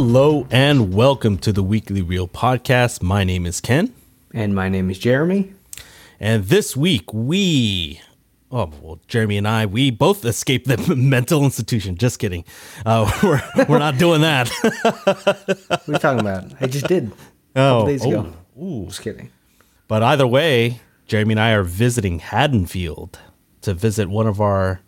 Hello and welcome to the Weekly Reel podcast. My name is Ken. And my name is Jeremy. And this week we, oh, well, Jeremy and I, we both escaped the mental institution. Just kidding. Uh, we're, we're not doing that. what are you talking about? I just did. Oh, days ago. Ooh. Just kidding. But either way, Jeremy and I are visiting Haddonfield to visit one of our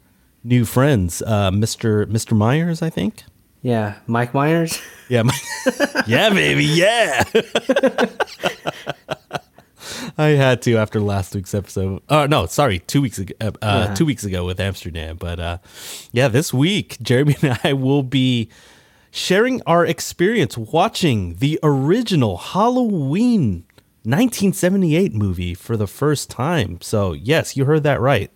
new friends, uh, Mr. Mr. Myers, I think. Yeah, Mike Myers. Yeah, my, yeah, baby, yeah. I had to after last week's episode. Oh no, sorry, two weeks ago. Uh, Yeah. Two weeks ago with Amsterdam, but uh, yeah, this week Jeremy and I will be sharing our experience watching the original Halloween 1978 movie for the first time. So yes, you heard that right.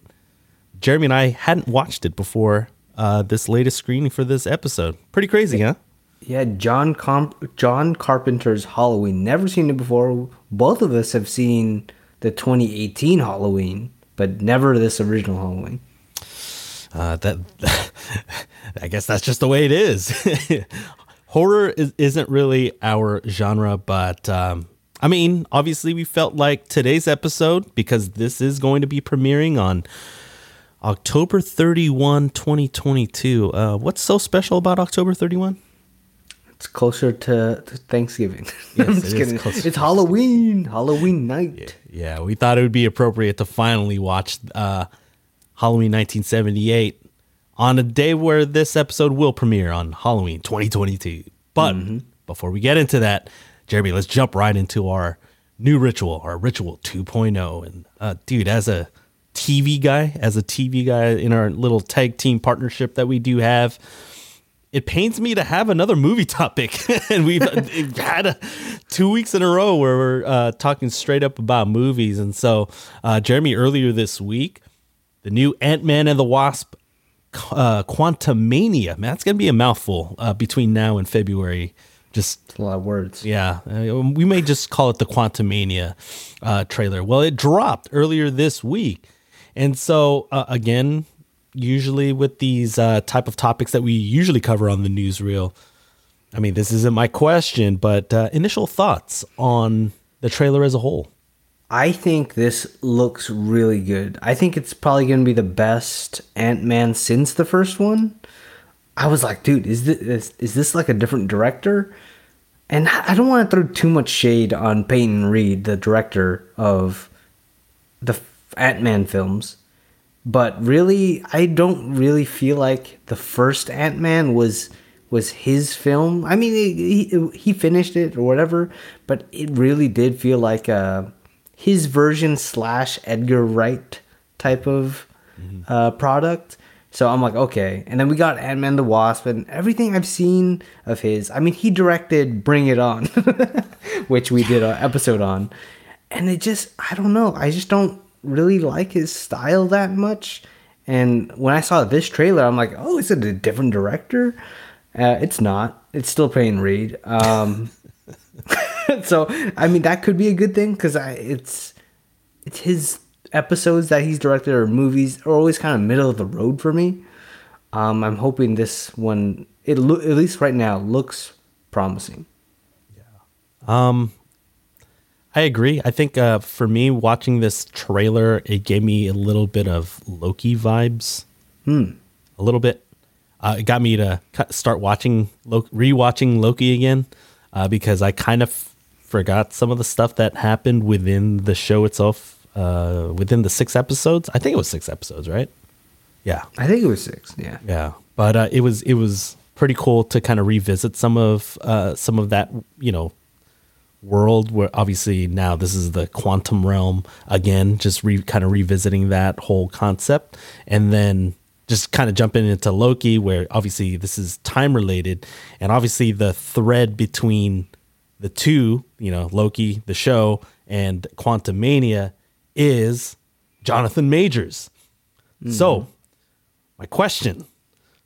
Jeremy and I hadn't watched it before uh, this latest screening for this episode. Pretty crazy, huh? Yeah, John Com- John Carpenter's Halloween. Never seen it before. Both of us have seen the 2018 Halloween, but never this original Halloween. Uh, that I guess that's just the way it is. Horror is, isn't really our genre, but um, I mean, obviously, we felt like today's episode because this is going to be premiering on October 31, 2022. Uh, what's so special about October 31? It's closer to, to Thanksgiving. Yes, I'm it is kidding. It's Halloween. Halloween night. Yeah, we thought it would be appropriate to finally watch uh, Halloween 1978 on a day where this episode will premiere on Halloween 2022. But before we get into that, Jeremy, let's jump right into our new ritual, our ritual 2.0. And uh, dude, as a TV guy, as a TV guy in our little tag team partnership that we do have, it pains me to have another movie topic and we've had a, two weeks in a row where we're uh, talking straight up about movies and so uh, jeremy earlier this week the new ant-man and the wasp uh, quantumania man that's gonna be a mouthful uh, between now and february just It's a lot of words. yeah, uh, we may just call it the Quantumania uh, trailer. Well, it dropped earlier this week, and so uh, again, usually with these uh, type of topics that we usually cover on the newsreel, I mean, this isn't my question, but uh, initial thoughts on the trailer as a whole. I think this looks really good. I think it's probably going to be the best Ant Man since the first one. I was like, dude, is this is, is this like a different director? And I don't want to throw too much shade on Peyton Reed, the director of the Ant Man films, but really, I don't really feel like the first Ant Man was was his film. I mean, he, he he finished it or whatever, but it really did feel like uh, his version slash Edgar Wright type of uh, product. So I'm like, okay. And then we got Ant Man the Wasp and everything I've seen of his. I mean, he directed Bring It On, which we did an episode on. And it just, I don't know. I just don't really like his style that much. And when I saw this trailer, I'm like, oh, is it a different director? Uh, it's not. It's still Peyton Reed. Um, so I mean, that could be a good thing because it's it's his episodes that he's directed or movies are always kind of middle of the road for me. Um, I'm hoping this one, it lo- at least right now, looks promising. Yeah. Um, I agree. I think uh, for me, watching this trailer, it gave me a little bit of Loki vibes. Hmm. A little bit. Uh, it got me to cu- start watching, Lo- rewatching Loki again, uh, because I kind of forgot some of the stuff that happened within the show itself. Uh, within the six episodes, I think it was six episodes, right? Yeah, I think it was six. Yeah. yeah, but uh, it was it was pretty cool to kind of revisit some of uh, some of that you know world where obviously now this is the quantum realm again, just re, kind of revisiting that whole concept, and then just kind of jumping into Loki where obviously this is time related, and obviously the thread between the two, you know, Loki the show and Quantumania is Jonathan Majors. Mm-hmm. So, my question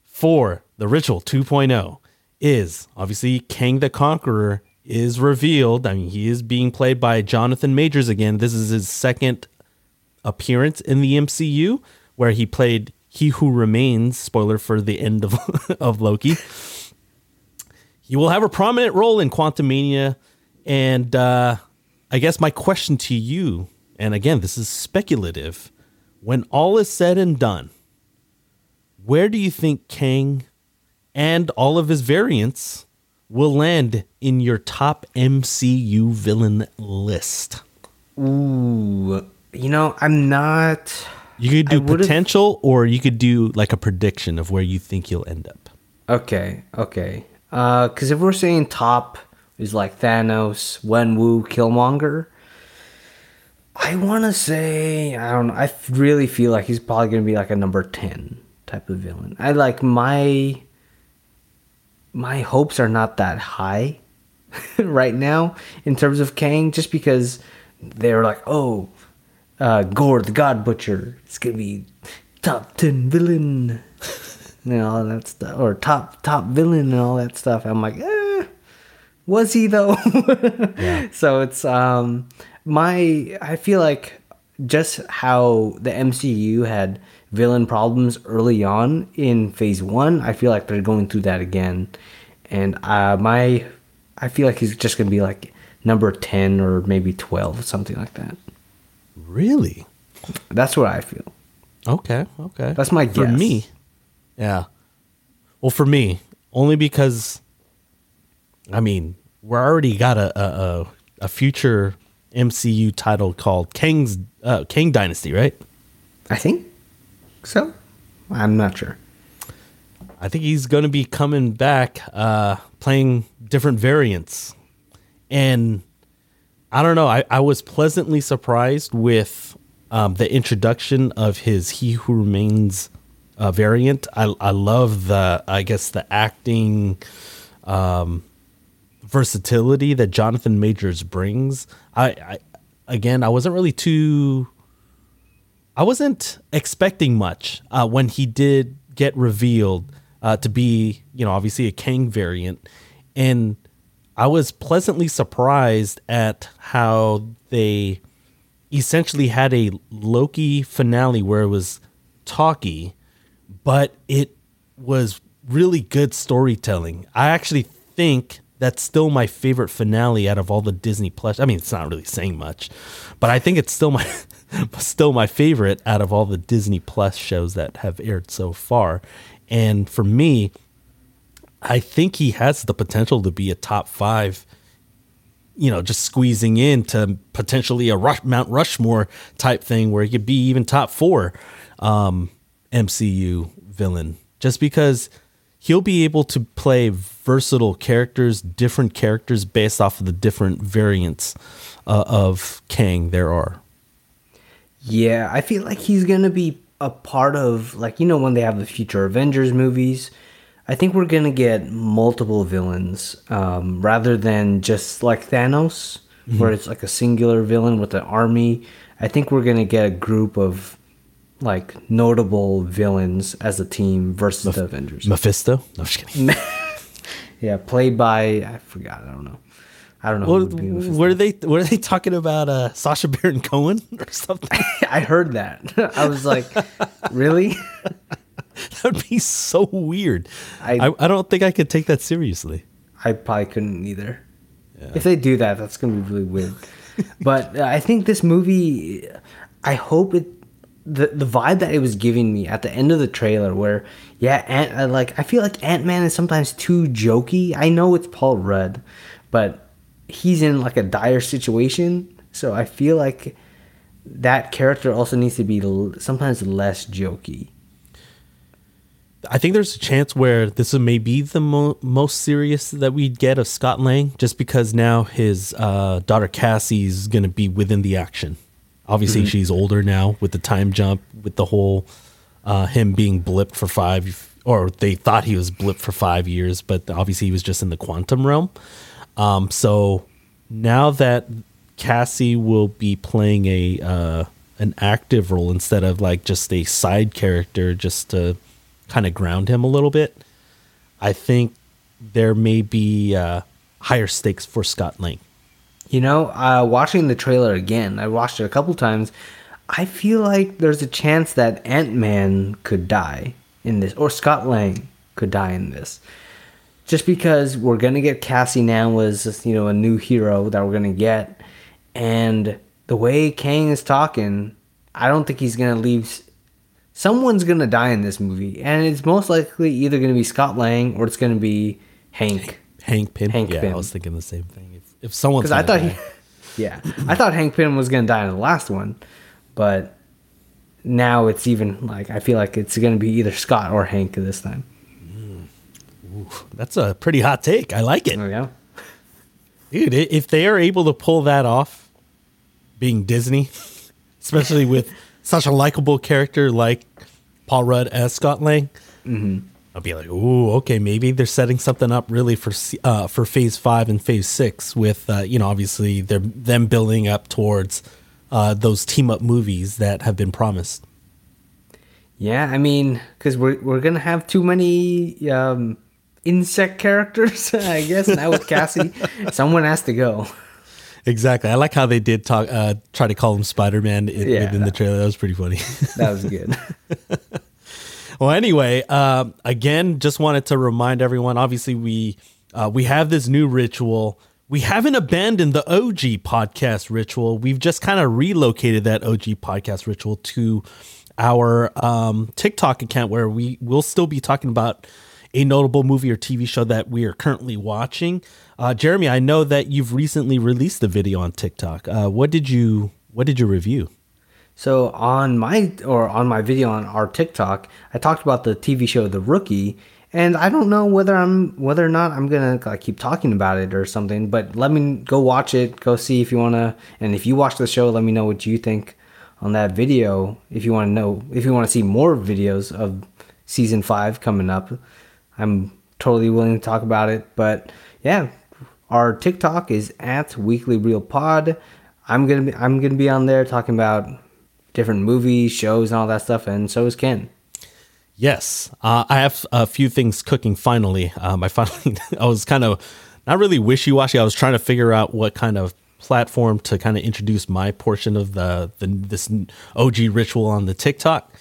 for the Ritual 2.0 is obviously Kang the Conqueror is revealed. I mean, he is being played by Jonathan Majors again. This is his second appearance in the MCU where he played He Who Remains, spoiler for the end of, of Loki. he will have a prominent role in Quantumania, And uh, I guess my question to you, and again, this is speculative, when all is said and done, where do you think Kang and all of his variants will land in your top MCU villain list? Ooh, you know, I'm not. You could do potential, or you could do like a prediction of where you think you'll end up. Okay, okay. Uh, because if we're saying top is like Thanos, Wenwu, Killmonger, I want to say I don't know. I really feel like he's probably gonna be like a number ten type of villain. I like my my hopes are not that high right now in terms of Kang, just because they're like, oh, uh, Gorr the God Butcher, it's gonna be top ten villain and all that stuff, or top top villain and all that stuff. I'm like, eh, was he though? So it's um my I feel like just how the MCU had villain problems early on in Phase One. I feel like they're going through that again, and uh, my I feel like he's just gonna be like number ten or maybe twelve, something like that. Really? That's what I feel. Okay, okay. That's my For guess. me, yeah. Well, for me, only because, I mean, we're already got a a, a, a future MCU title called Kang's uh, Kang Dynasty, right? I think so. I'm not sure. I think he's going to be coming back, uh, playing different variants, and I don't know. I, I was pleasantly surprised with um, the introduction of his He Who Remains uh, variant. I I love the I guess the acting um, versatility that Jonathan Majors brings. I, I again I wasn't really too I wasn't expecting much uh, when he did get revealed uh, to be, you know, obviously a Kang variant, and I was pleasantly surprised at how they essentially had a Loki finale where it was talky, but it was really good storytelling. I actually think that's still my favorite finale out of all the Disney Plus. I mean, it's not really saying much, but I think it's still my still my favorite out of all the Disney Plus shows that have aired so far. And for me, I think he has the potential to be a top five. You know, just squeezing into potentially a Rush, Mount Rushmore type thing where he could be even top four um, MCU villain, just because he'll be able to play versatile characters, different characters based off of the different variants uh, of Kang there are. Yeah, I feel like he's gonna be a part of like you know when they have the future Avengers movies. I think we're gonna get multiple villains um, rather than just like Thanos, where it's like a singular villain with an army. I think we're gonna get a group of like notable villains as a team versus the Avengers. Mephisto? No, I'm just kidding. yeah, played by I forgot. I don't know. I don't know. who would be Mephisto. were they were they talking about uh, Sacha Baron Cohen or something? I heard that. I was like, really? that would be so weird. I- I, I don't think I could take that seriously. I probably couldn't either. If they do that, that's gonna be really weird. but uh, I think this movie, I hope it, the the vibe that it was giving me at the end of the trailer, where yeah, Ant, uh, like I feel like Ant Man is sometimes too jokey. I know it's Paul Rudd, but he's in like a dire situation, so I feel like that character also needs to be l- sometimes less jokey. I think there's a chance where this may be the mo- most serious that we'd get of Scott Lang, just because now his uh, daughter Cassie's going to be within the action. Obviously, she's older now with the time jump, with the whole uh, him being blipped for five, or they thought he was blipped for five years, but obviously he was just in the quantum realm. Um, so now that Cassie will be playing a uh, an active role instead of like just a side character, just to kind of ground him a little bit, I think there may be uh, higher stakes for Scott Lang. You know, uh, watching the trailer again, I watched it a couple times. I feel like there's a chance that Ant Man could die in this, or Scott Lang could die in this. Just because we're gonna get Cassie now as you know a new hero that we're gonna get, and the way Kang is talking, I don't think he's gonna leave. Someone's gonna die in this movie, and it's most likely either gonna be Scott Lang or it's gonna be Hank. Hank Pym. Hank yeah, Pym. I was thinking the same thing. If, if someone's Because I thought die- he, yeah, I thought Hank Pym was gonna die in the last one, but now it's even like I feel like it's gonna be either Scott or Hank this time. That's a pretty hot take. I like it. Oh yeah. Dude, if they are able to pull that off, being Disney, especially with such a likable character like Paul Rudd as Scott Lang, I'll be like, ooh, okay, maybe they're setting something up really for uh, for Phase Five and Phase Six. With uh, you know, obviously they're them building up towards uh, those team up movies that have been promised. Yeah, I mean, because we're we're gonna have too many um, insect characters, I guess. Now with Cassie, someone has to go. Exactly. I like how they did talk, uh, try to call him Spider Man Yeah. within the trailer. That was pretty funny. That was good. Well, anyway, um, again, just wanted to remind everyone. Obviously, we uh, we have this new ritual. We haven't abandoned the OG podcast ritual. We've just kind of relocated that OG podcast ritual to our um, TikTok account, where we will still be talking about a notable movie or TV show that we are currently watching. Uh, Jeremy, I know that you've recently released a video on TikTok. Uh, what did you What did you review? So on my or on my video on our TikTok, I talked about the TV show The Rookie, and I don't know whether I'm whether or not I'm gonna like, keep talking about it or something. But let me go watch it, go see if you wanna, and if you watch the show, let me know what you think on that video. If you want to know, if you want to see more videos of season five coming up, I'm totally willing to talk about it. But yeah, our TikTok is at Weekly Reel Pod. I'm gonna be I'm gonna be on there talking about different movies, shows, and all that stuff, and so is Ken. Yes, uh, I have a few things cooking. Finally, um, I finally I was kind of not really wishy washy. I was trying to figure out what kind of platform to kind of introduce my portion of the, the this OG ritual on the TikTok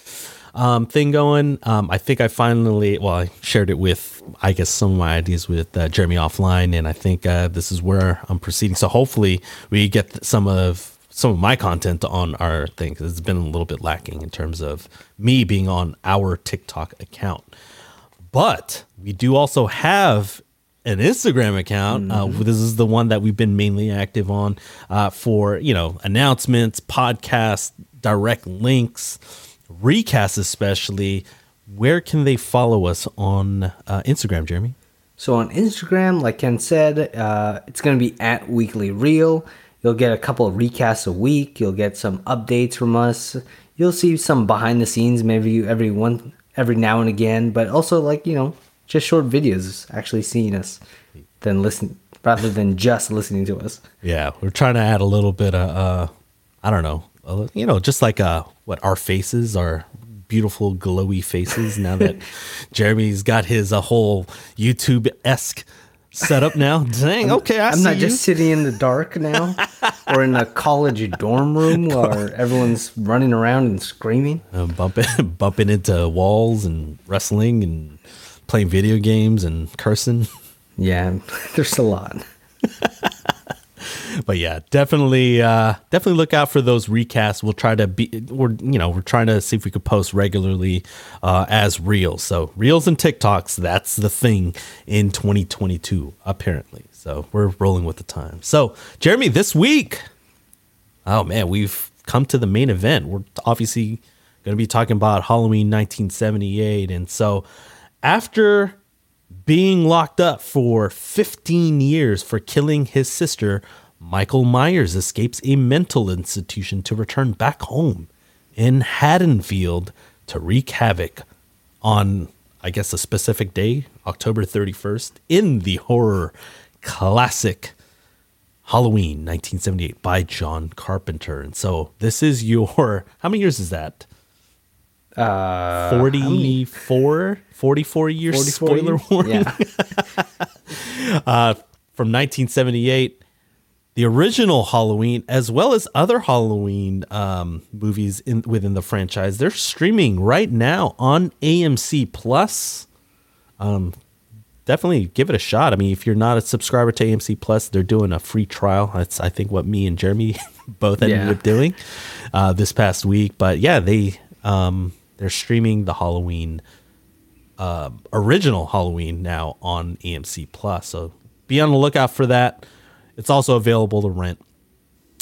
um, thing going. Um, I think I finally well I shared it with I guess some of my ideas with uh, Jeremy offline, and I think uh, this is where I'm proceeding. So hopefully we get some of some of my content on our thing because it's been a little bit lacking in terms of me being on our TikTok account. But we do also have an Instagram account. Uh, this is the one that we've been mainly active on uh, for you know announcements, podcasts, direct links, recasts, especially. Where can they follow us on uh, Instagram, Jeremy? So on Instagram, like Ken said, uh, it's gonna be at Weekly Reel. You'll get a couple of recasts a week. You'll get some updates from us. You'll see some behind the scenes, maybe every one every now and again, but also like you know just short videos, actually seeing us, than listen rather than just listening to us. Yeah, we're trying to add a little bit of, uh, I don't know, you know, just like uh, what our faces, our beautiful glowy faces. Now that Jeremy's got his a whole YouTube esque setup now. Dang, okay, I I'm see not you. just sitting in the dark now, or in a college dorm room where everyone's running around and screaming. uh, bumping bumping into walls and wrestling and playing video games and cursing. Yeah, there's a lot. But yeah, definitely, uh, definitely look out for those recasts. We'll try to be, we're you know, we're trying to see if we could post regularly uh, as reels. So reels and TikToks, that's the thing in 2022 apparently. So we're rolling with the time. So Jeremy, this week, oh man, we've come to the main event. We're obviously going to be talking about Halloween 1978, and so after being locked up for 15 years for killing his sister, Michael Myers escapes a mental institution to return back home in Haddonfield to wreak havoc on, I guess, a specific day, October 31st, in the horror classic Halloween 1978 by John Carpenter. And so this is your, how many years is that? Uh, 44, 44 years 44 spoiler warning Yeah. uh, from 1978. The original Halloween, as well as other Halloween um, movies in, within the franchise, they're streaming right now on AMC Plus. Um, definitely give it a shot. I mean, if you're not a subscriber to AMC Plus, they're doing a free trial. That's I think what me and Jeremy both ended Yeah. up doing uh, this past week. But yeah, they um, they're streaming the Halloween uh, original Halloween now on AMC Plus. So be on the lookout for that. It's also available to rent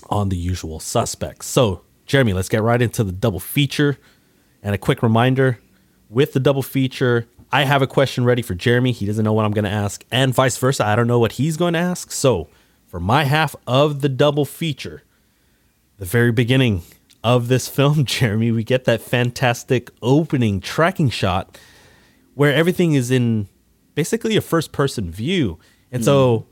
on the usual suspects. So, Jeremy, let's get right into the double feature. And a quick reminder with the double feature, I have a question ready for Jeremy. He doesn't know what I'm going to ask, and vice versa. I don't know what he's going to ask. So, for my half of the double feature, the very beginning of this film, Jeremy, we get that fantastic opening tracking shot where everything is in basically a first person view. And so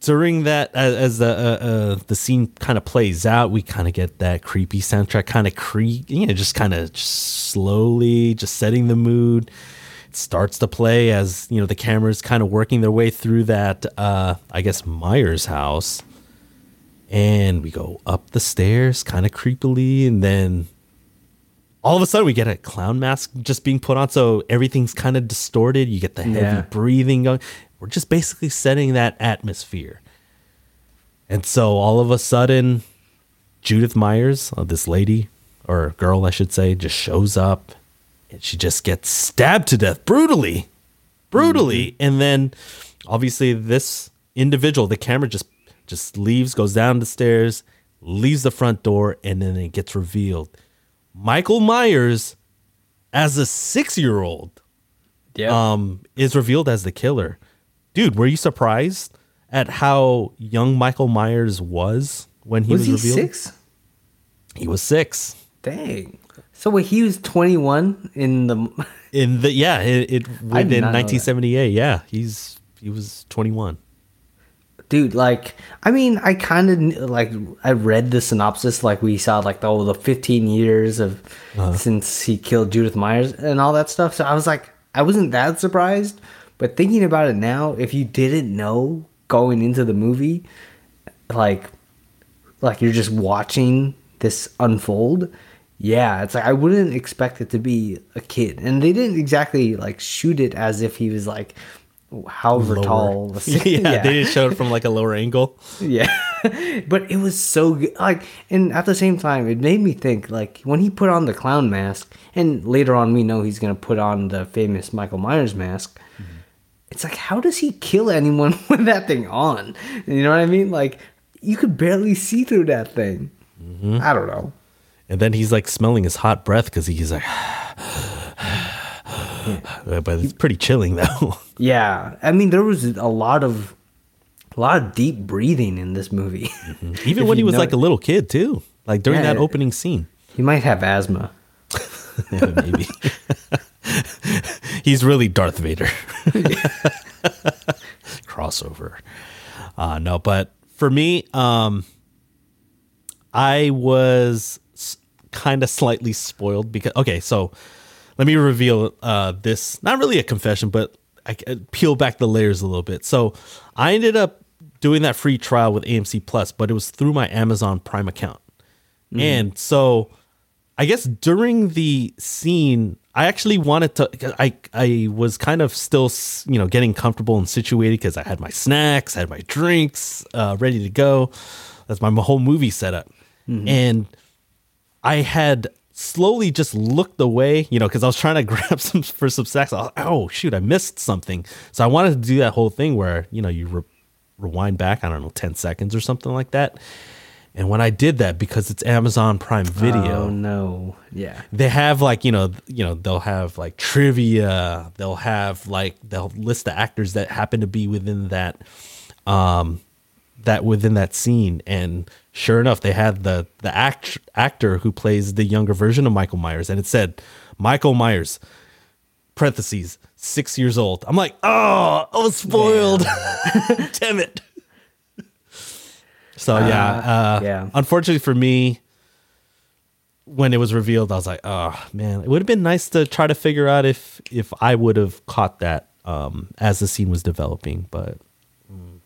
during that, as, as the uh, uh, the scene kind of plays out, we kind of get that creepy soundtrack, kind of creep, you know, just kind of slowly, just setting the mood. It starts to play as you know the camera's kind of working their way through that, uh, I guess Myers house, and we go up the stairs, kind of creepily, and then all of a sudden we get a clown mask just being put on so everything's kind of distorted you get the heavy Yeah. breathing going. We're just basically setting that atmosphere. And so all of a sudden judith myers uh, this lady or girl i should say just shows up and she just gets stabbed to death brutally brutally. And then obviously this individual the camera just just leaves goes down the stairs leaves the front door and then it gets revealed michael myers as a six-year-old Yeah. um, is revealed as the killer. Dude, were you surprised at how young Michael Myers was when he was, was he revealed? six? He was six. Dang. So wait, he was 21 in the. In the yeah, it, it I did within not know that. 1978. Yeah, he's he was 21. Dude, like, I mean, I kind of like I read the synopsis, like we saw, like the oh, the 15 years of Uh-huh. since he killed Judith Myers and all that stuff. So I was like, I wasn't that surprised, but thinking about it now, if you didn't know going into the movie, like, like you're just watching this unfold. Yeah, it's like I wouldn't expect it to be a kid, and they didn't exactly like shoot it as if he was like however Lower. tall. the- yeah, they just showed it from like a lower angle. yeah. but it was so good. Like, and at the same time, it made me think, like, when he put on the clown mask, and later on we know he's going to put on the famous Michael Myers mask, mm-hmm. it's like, how does he kill anyone with that thing on? You know what I mean? Like, you could barely see through that thing. Mm-hmm. I don't know. And then he's like smelling his hot breath because he's like, but it's pretty chilling though. Yeah. I mean, there was a lot of. A lot of deep breathing in this movie. Even when he was know- like a little kid too, like during Yeah. that opening scene. he might have asthma. Yeah, maybe. He's really Darth Vader. Crossover. Uh, no, but for me, um, I was kind of slightly spoiled because, okay, so let me reveal uh, this. Not really a confession, but I c- peel back the layers a little bit. So I ended up doing that free trial with AMC Plus, but it was through my Amazon Prime account. And so I guess during the scene, I actually wanted to. I I was kind of still, you know, getting comfortable and situated because I had my snacks, had my drinks uh, ready to go. That's my whole movie setup, and I had slowly just looked away, you know, because I was trying to grab some for some snacks. Was, oh shoot, I missed something. So I wanted to do that whole thing where you know you re- rewind back, I don't know, ten seconds or something like that. And when I did that, because it's Amazon Prime Video, Oh, no. Yeah. they have like you know you know they'll have like trivia they'll have like they'll list the actors that happen to be within that um that within that scene and sure enough they had the the act, actor who plays the younger version of michael myers and it said michael myers parentheses six years old. I'm like oh i was spoiled. Damn it. So yeah uh, yeah. unfortunately for me when it was revealed, I was like, oh man, it would have been nice to try to figure out if if I would have caught that um, as the scene was developing, but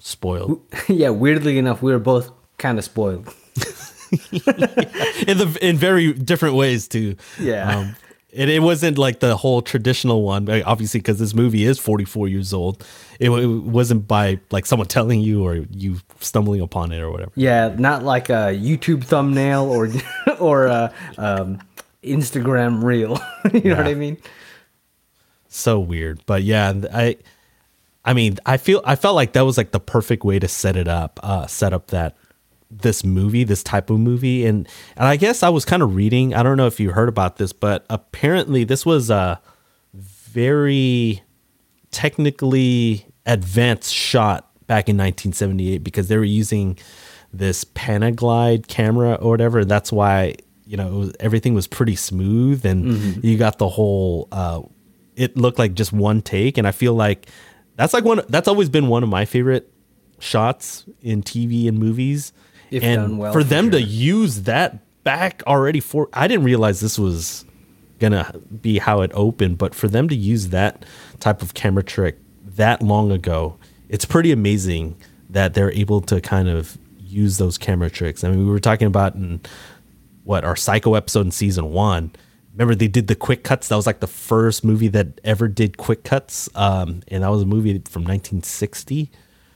spoiled yeah, weirdly enough, we were both kind of spoiled. in the in very different ways too. Yeah. Um, it, it wasn't like the whole traditional one, obviously, because this movie is 44 years old. It, it wasn't by like someone telling you or you stumbling upon it or whatever. Yeah, not like a YouTube thumbnail or or a um, Instagram reel. you know what I mean? So weird, but yeah, I, I mean, I feel I felt like that was like the perfect way to set it up, uh, set up that this movie, this type of movie, and and I guess I was kind of reading. I don't know if you heard about this, but apparently this was a very technically advanced shot back in 1978 because they were using this Panaglide camera or whatever. That's why you know was, everything was pretty smooth and mm-hmm. you got the whole. Uh, it looked like just one take, and I feel like that's like one. That's always been one of my favorite shots in TV and movies if and well, for them sure. to use that back already for I didn't realize this was gonna be how it opened, but for them to use that type of camera trick that long ago, it's pretty amazing that they're able to kind of use those camera tricks. I mean, we were talking about in what our Psycho episode in season one. Remember they did the quick cuts. That was like the first movie that ever did quick cuts, um, and that was a movie from 1960.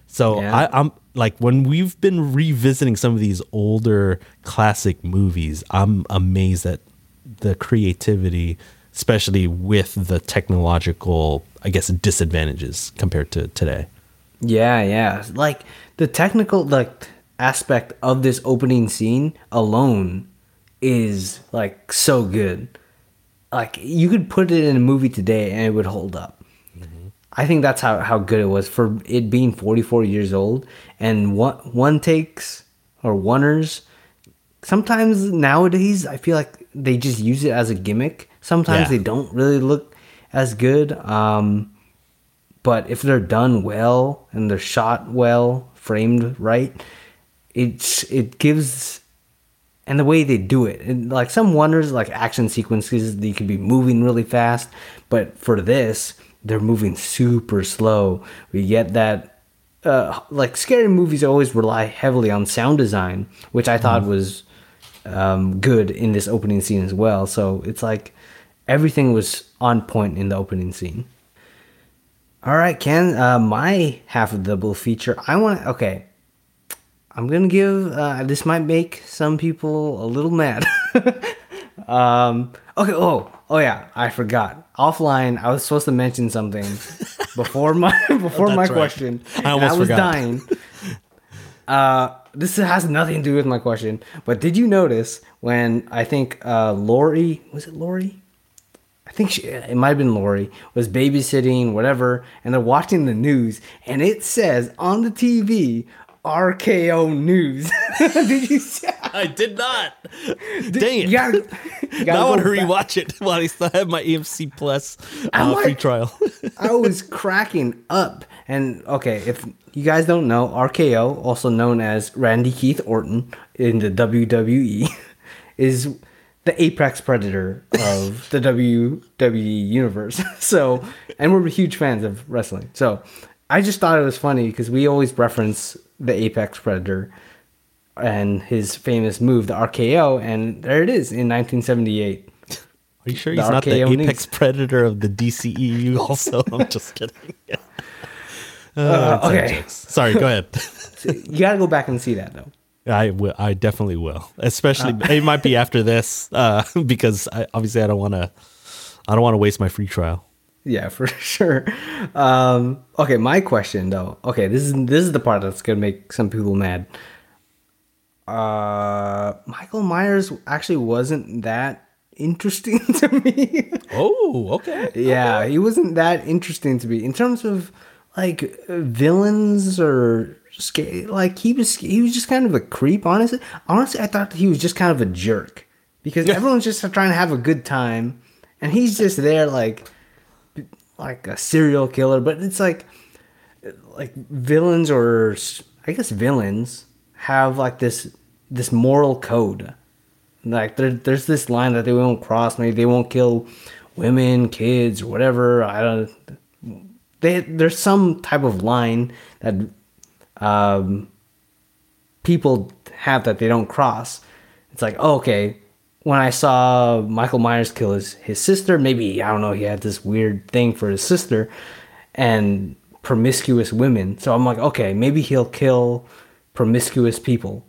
So yeah. I, I'm like when we've been revisiting some of these older classic movies, I'm amazed at the creativity, especially with the technological, I guess, disadvantages compared to today. Yeah, yeah. Like the technical like aspect of this opening scene alone is like so good. Like you could put it in a movie today and it would hold up. I think that's how, how good it was for it being 44 years old and one one takes or oneers. Sometimes nowadays I feel like they just use it as a gimmick. Sometimes yeah. they don't really look as good. Um, but if they're done well and they're shot well, framed right, it's it gives and the way they do it. And like some wonders, like action sequences, they could be moving really fast, but for this, they're moving super slow. We get that uh, like scary movies always rely heavily on sound design, which I thought mm. was um, good in this opening scene as well. So it's like everything was on point in the opening scene. All right, Ken, uh, my half of the double feature. I want okay. I'm gonna give. Uh, this might make some people a little mad. um, okay. Oh, oh yeah. I forgot offline, I was supposed to mention something before my before my right. question. I almost I was forgot. dying. Uh, this has nothing to do with my question, but did you notice when I think uh, Laurie was it Laurie? I think she, it might have been Laurie was babysitting whatever, and they're watching the news, and it says on the TV RKO News. did you see? I did not. Did, Dang it. You gotta, you gotta now I want to rewatch it while I still have my AMC Plus uh, like, free trial. I was cracking up. And okay, if you guys don't know, RKO, also known as Randy Keith Orton in the WWE, is the apex predator of the WWE universe. So, and we're huge fans of wrestling. So, I just thought it was funny because we always reference the apex predator and his famous move, the RKO, and there it is in 1978. Are you sure he's not the apex predator of the DCEU? Also, I'm just kidding. uh, uh, okay, sorry. Go ahead. you got to go back and see that though. I will. I definitely will. Especially, uh, it might be after this, uh, because I, obviously I don't want to. I don't want to waste my free trial. Yeah, for sure. Um, okay, my question though. Okay, this is this is the part that's gonna make some people mad. Uh, Michael Myers actually wasn't that interesting to me. oh, okay. Yeah, okay. he wasn't that interesting to me in terms of like villains or like he was he was just kind of a creep. Honestly, honestly, I thought he was just kind of a jerk because everyone's just trying to have a good time, and he's just there like like a serial killer, but it's like like villains or I guess villains have like this this moral code. Like there, there's this line that they won't cross. Maybe they won't kill women, kids, whatever. I don't. They there's some type of line that um, people have that they don't cross. It's like oh, okay, when I saw Michael Myers kill his, his sister, maybe I don't know, he had this weird thing for his sister and promiscuous women. So I'm like, okay, maybe he'll kill promiscuous people.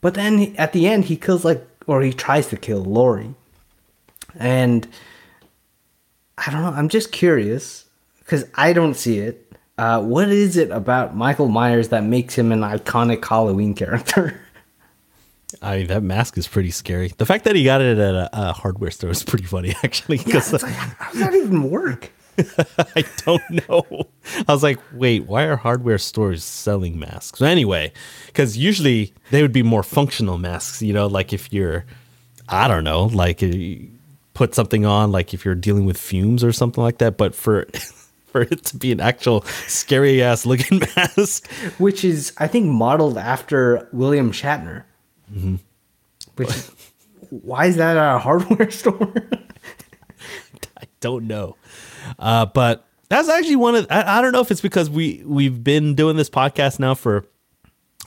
But then at the end, he kills like, or he tries to kill Laurie. And I don't know. I'm just curious because I don't see it. Uh, what is it about Michael Myers that makes him an iconic Halloween character? I mean, that mask is pretty scary. The fact that he got it at a, a hardware store is pretty funny, actually. Yeah, Because it's like, how does that even work? I don't know. I was like, wait, why are hardware stores selling masks? Anyway, because usually they would be more functional masks, you know, like if you're, I don't know, like uh, put something on, like if you're dealing with fumes or something like that. But for for it to be an actual scary ass looking mask, Which is, I think, modeled after William Shatner. Which, why is that at a hardware store? I don't know. Uh, but that's actually one of I, I don't know if it's because we we've been doing this podcast now for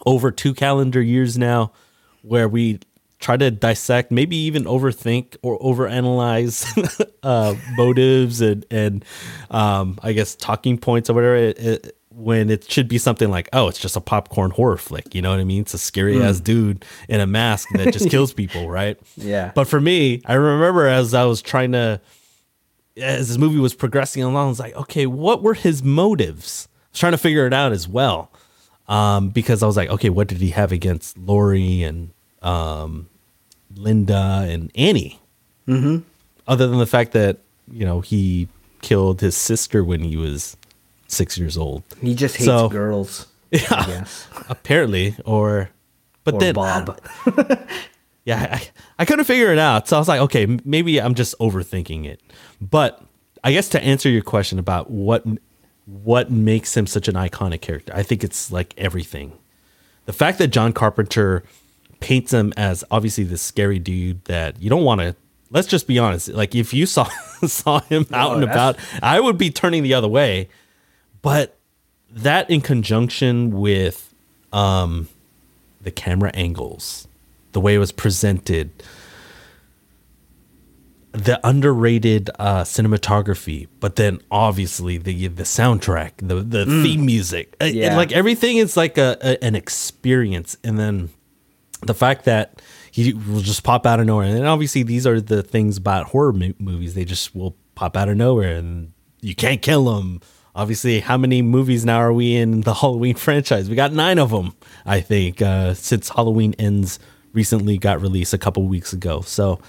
over two calendar years now, where we try to dissect, maybe even overthink or overanalyze uh, motives and and um, I guess talking points or whatever. It, it, when it should be something like, oh, it's just a popcorn horror flick. You know what I mean? It's a scary ass dude in a mask that just kills people, right? Yeah. But for me, I remember as I was trying to as this movie was progressing along, I was like, okay, what were his motives? I was trying to figure it out as well. Um, because I was like, okay, what did he have against Laurie and um, Linda and Annie? Mm-hmm. Other than the fact that, you know, he killed his sister when he was six years old. he just hates So- girls. Yeah. Apparently, or, but Or then, Bob. yeah, I, I couldn't figure it out. So I was like, okay, maybe I'm just overthinking it. But I guess to answer your question about what what makes him such an iconic character, I think it's like everything. The fact that John Carpenter paints him as obviously this scary dude that you don't want to. Let's just be honest. Like if you saw saw him oh, out Oh, and about, I would be turning the other way. But that in conjunction with um, the camera angles, the way it was presented, the underrated uh, cinematography, but then obviously the the soundtrack, the the theme music, Yeah. like everything is like a, a an experience, and then the fact that he will just pop out of nowhere, and obviously these are the things about horror mo- movies; they just will pop out of nowhere, and you can't kill them. Obviously, how many movies now are we in the Halloween franchise? We got nine of them, I think, uh, since Halloween Ends recently got released a couple weeks ago. So,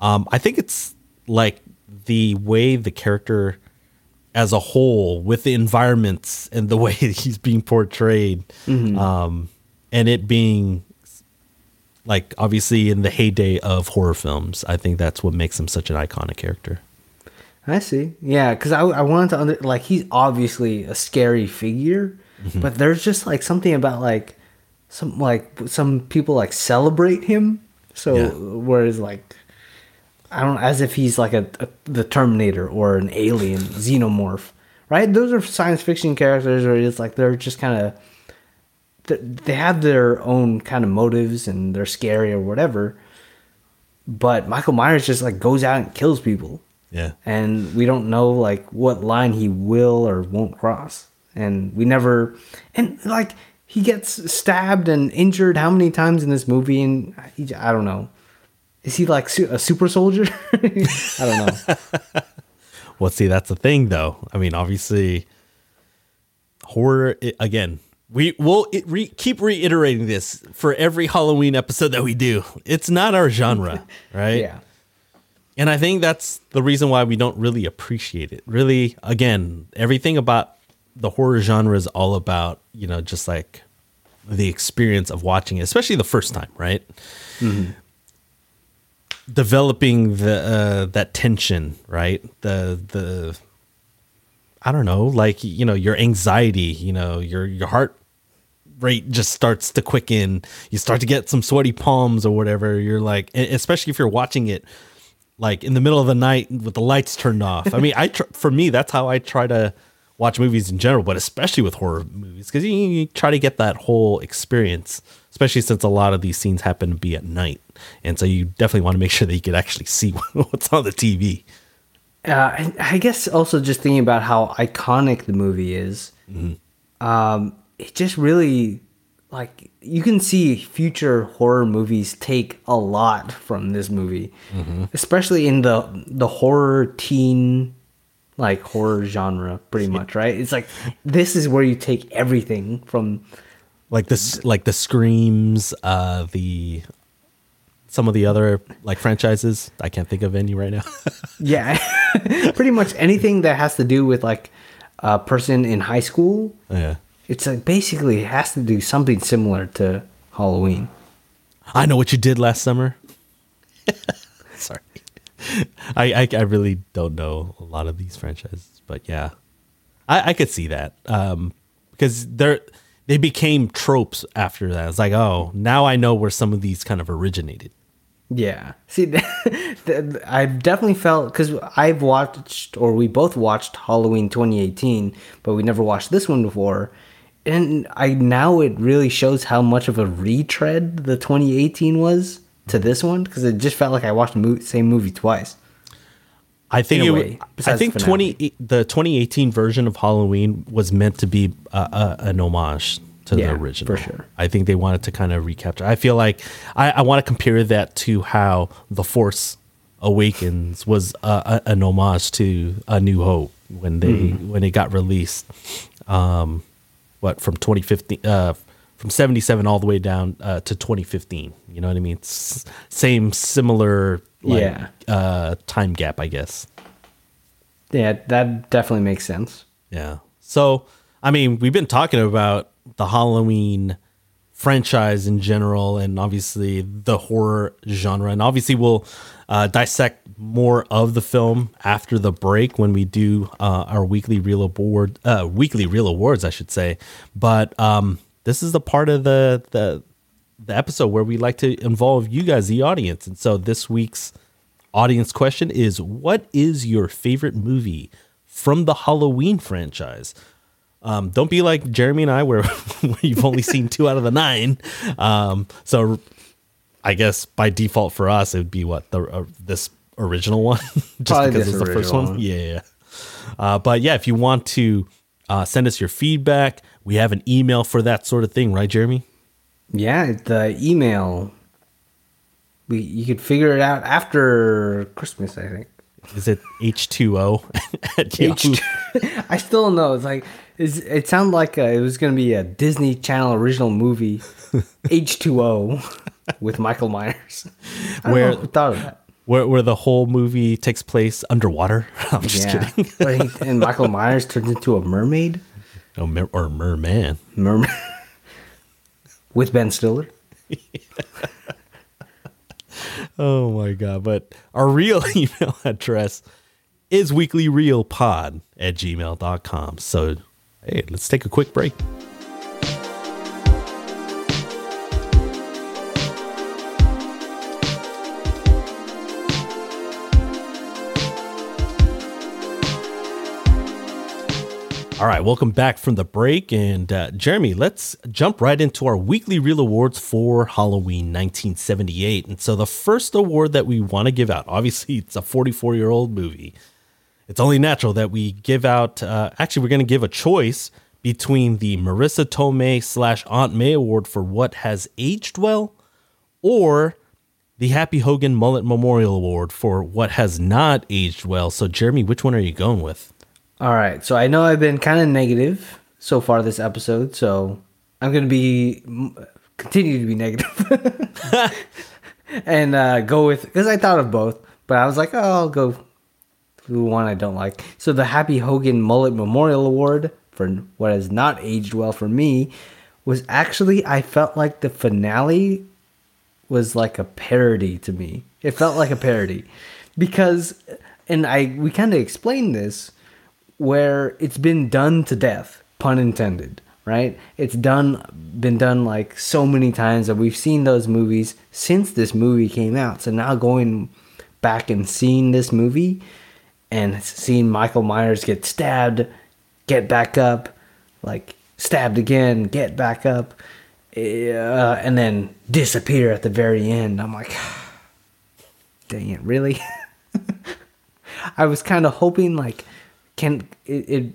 um, I think it's like the way the character as a whole with the environments and the way he's being portrayed um, and it being like obviously in the heyday of horror films i think that's what makes him such an iconic character I see. Yeah, because I, I wanted to under like he's obviously a scary figure, mm-hmm. but there's just like something about like some like some people like celebrate him. So Yeah. whereas like I don't as if he's like a, a the Terminator or an alien xenomorph, right? Those are science fiction characters, or it's like they're just kind of they have their own kind of motives and they're scary or whatever. But Michael Myers just like goes out and kills people yeah. And we don't know like what line he will or won't cross. And we never and like he gets stabbed and injured how many times in this movie? And he, i don't know. Is he like su- a super soldier? I don't know. Well see that's the thing though. I mean obviously horror i again we will re- keep reiterating this for every halloween episode that we do. It's not our genre right? Yeah And I think that's the reason why we don't really appreciate it. Really, again, everything about the horror genre is all about, you know, just like the experience of watching it, especially the first time, right? Developing the uh, that tension, right? The the I don't know, like you know, your anxiety, you know, your your heart rate just starts to quicken. You start to get some sweaty palms or whatever. You're like, especially if you're watching it like in the middle of the night with the lights turned off. I mean, I tr- for me that's how I try to watch movies in general, but especially with horror movies because you, you try to get that whole experience. especially since a lot of these scenes happen to be at night, and so you definitely want to make sure that you could actually see what's on the TV. Uh, and I guess also just thinking about how iconic the movie is, um, it just really like you can see future horror movies take a lot from this movie, especially in the the horror teen like horror genre, pretty much, right? It's like this is where you take everything from like this like the screams uh the some of the other like franchises. I can't think of any right now. Yeah, pretty much anything that has to do with like a person in high school. yeah It's like basically it has to do something similar to Halloween. i know what you did last summer sorry I, I i really don't know a lot of these franchises but yeah i i could see that um because they're they became tropes after that it's like oh now i know where some of these kind of originated Yeah. See, I've definitely felt because I've watched, or we both watched Halloween 2018, but we never watched this one before. And I now it really shows how much of a retread the 2018 was to this one because it just felt like I watched the mo- same movie twice. I think it, way, I think the twenty the twenty eighteen version of Halloween was meant to be uh, uh, an homage to Yeah, the original. for sure. I think they wanted to kind of recapture. I feel like I, I want to compare that to how the Force Awakens was uh, a, an homage to A New Hope when they Mm-hmm. when it got released. Um, what from twenty fifteen. Uh, from 77 all the way down uh, to 2015 you know what i mean S- same similar like, Yeah. uh, time gap i guess Yeah, that definitely makes sense. Yeah. So, I mean, we've been talking about the Halloween franchise in general and obviously the horror genre. And obviously, we'll uh, dissect more of the film after the break when we do uh, our weekly Reel Award, uh, weekly Reel Awards, I should say. But um, this is the part of the, the, the episode where we like to involve you guys, the audience. And so this week's audience question is What is your favorite movie from the Halloween franchise? Um, don't be like Jeremy and I, where you've only seen two out of the nine. Um, so I guess by default for us, it would be what the uh, this original one, just Probably because it's the first one. one. Yeah, yeah. Uh, but yeah, if you want to uh, send us your feedback, we have an email for that sort of thing, right, Jeremy? Yeah, the email. We you could figure it out after Christmas, I think. Is it H2O at Yahoo? H- I still know. It's like it sounded like uh it was going to be a Disney Channel original movie, H2O, with Michael Myers. I Where- thought of that. where, where the whole movie takes place underwater? I'm just yeah, kidding. He- and Michael Myers turns into a mermaid, Oh, mer- or merman. mermaid, with Ben Stiller. Oh my god! But our real email address is weeklyreelpod at gmail.com. So hey, let's take a quick break. All right, welcome back from the break. And uh, Jeremy, let's jump right into our weekly reel awards for Halloween 1978. And so the first award that we want to give out, obviously, it's a 44 year old movie. It's only natural that we give out, uh, actually, we're going to give a choice between the Marisa Tomei slash Aunt May Award for what has aged well or the Happy Hogan Mullet Memorial Award for what has not aged well. So, Jeremy, which one are you going with? All right, so I know I've been kind of negative so far this episode, so I'm going to be continue to be negative and uh, go with because I thought of both, but I was like, oh, I'll go the one I don't like. So the Happy Hogan Mullet Memorial Award for what has not aged well for me was actually I felt like the finale was like a parody to me. It felt like a parody because, and I we kind of explained this where it's been done to death, pun intended, right? It's done been done like so many times that we've seen those movies since this movie came out. So now going back and seeing this movie and seeing Michael Myers get stabbed, get back up, like stabbed again, get back up. uh, and then disappear at the very end. I'm like, dang it, really? I was kind of hoping like, can it, it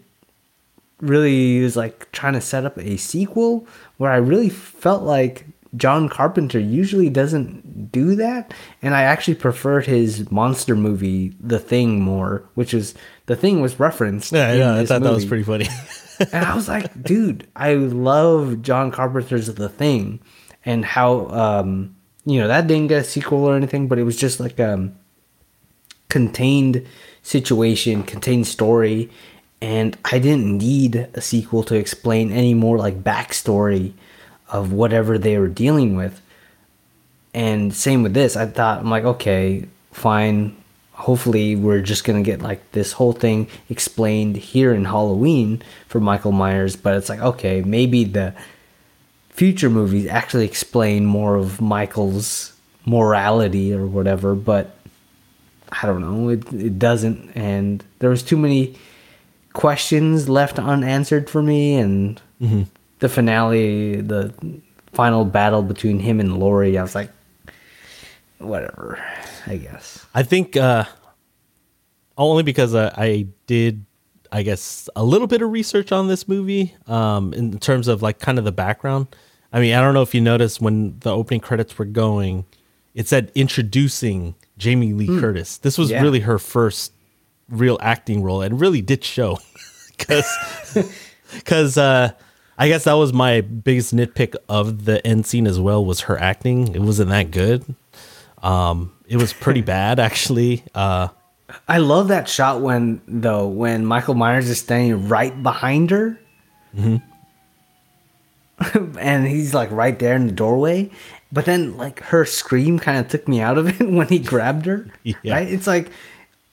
really was like trying to set up a sequel where I really felt like John Carpenter usually doesn't do that, and I actually preferred his monster movie, The Thing, more, which is The Thing was referenced. Yeah, yeah, I thought that was pretty funny. and I was like, dude, I love John Carpenter's The Thing, and how um, you know that didn't get a sequel or anything, but it was just like um contained situation, contained story, and I didn't need a sequel to explain any more like backstory of whatever they were dealing with. And same with this, I thought I'm like, okay, fine. Hopefully, we're just gonna get like this whole thing explained here in Halloween for Michael Myers. But it's like, okay, maybe the future movies actually explain more of Michael's morality or whatever. But I don't know, it it doesn't. And there was too many questions left unanswered for me, and mm-hmm. The finale, the final battle between him and Laurie, I was like, whatever, I guess. I think uh, only because I, I did, I guess, a little bit of research on this movie um, in terms of like kind of the background. I mean, I don't know if you noticed when the opening credits were going, it said introducing Jamie Lee Curtis. This was Yeah. really her first real acting role and really did show because because uh, I guess that was my biggest nitpick of the end scene as well was her acting. It wasn't that good. Um, it was pretty bad actually. Uh, I love that shot when though when Michael Myers is standing right behind her, and he's like right there in the doorway. But then like her scream kind of took me out of it when he grabbed her. Yeah. Right? It's like